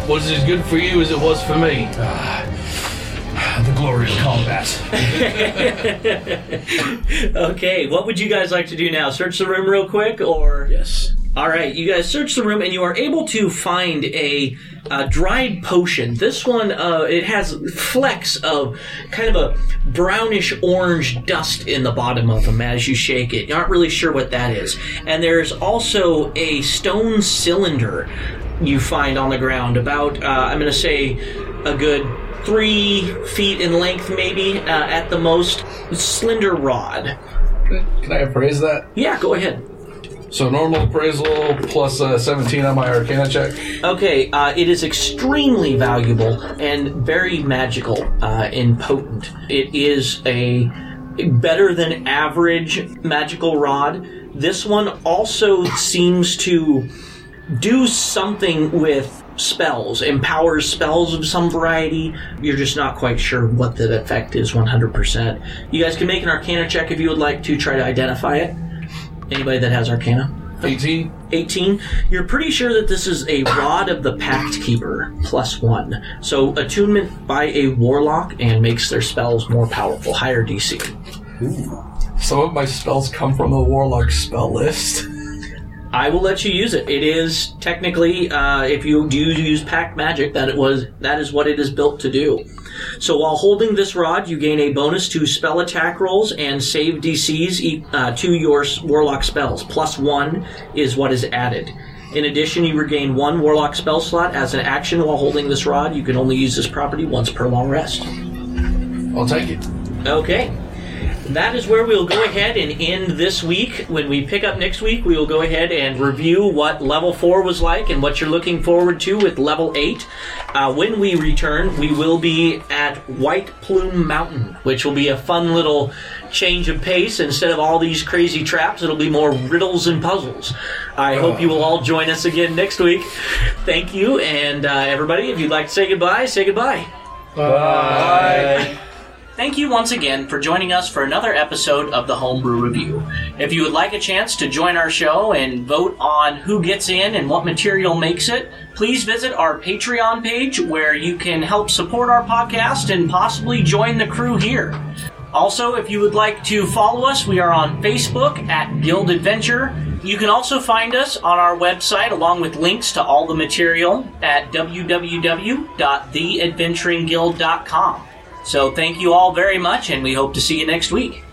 Was as good for you as it was for me. Ah, the glory of combat. Okay, what would you guys like to do now? Search the room real quick, or Yes. All right, you guys search the room and you are able to find a, uh dried potion. This one, uh, it has flecks of kind of a brownish orange dust in the bottom of them as you shake it. You aren't really sure what that is. And there's also a stone cylinder you find on the ground, about uh, I'm going to say a good three feet in length, maybe uh, at the most. Slender rod. Can I appraise that? Yeah, go ahead. So normal appraisal plus uh, 17 on my Arcana check. Okay, uh, it is extremely valuable and very magical uh, and potent. It is a better than average magical rod. This one also seems to do something with spells, empowers spells of some variety. You're just not quite sure what the effect is 100%. You guys can make an arcana check if you would like to try to identify it. Anybody that has arcana? 18. 18 you're pretty sure that this is a rod of the pact keeper plus one so attunement by a warlock and makes their spells more powerful higher dc Some of my spells come from the Warlock spell list. i will let you use it it is technically uh, if you do use pact magic that it was that is what it is built to do so while holding this rod you gain a bonus to spell attack rolls and save dcs uh, to your warlock spells plus one is what is added in addition, you regain one Warlock spell slot as an action while holding this rod. You can only use this property once per long rest. I'll take it. Okay. That is where we'll go ahead and end this week. When we pick up next week, we will go ahead and review what level 4 was like and what you're looking forward to with level 8. Uh, when we return, we will be at White Plume Mountain, which will be a fun little change of pace. Instead of all these crazy traps, it'll be more riddles and puzzles. I hope you will all join us again next week. Thank you, and uh, everybody, if you'd like to say goodbye, say goodbye. Thank you once again for joining us for another episode of the Homebrew Review. If you would like a chance to join our show and vote on who gets in and what material makes it, please visit our Patreon page where you can help support our podcast and possibly join the crew here. Also, if you would like to follow us, we are on Facebook at Guild Adventure. You can also find us on our website along with links to all the material at www.theadventuringguild.com. So thank you all very much, and we hope to see you next week.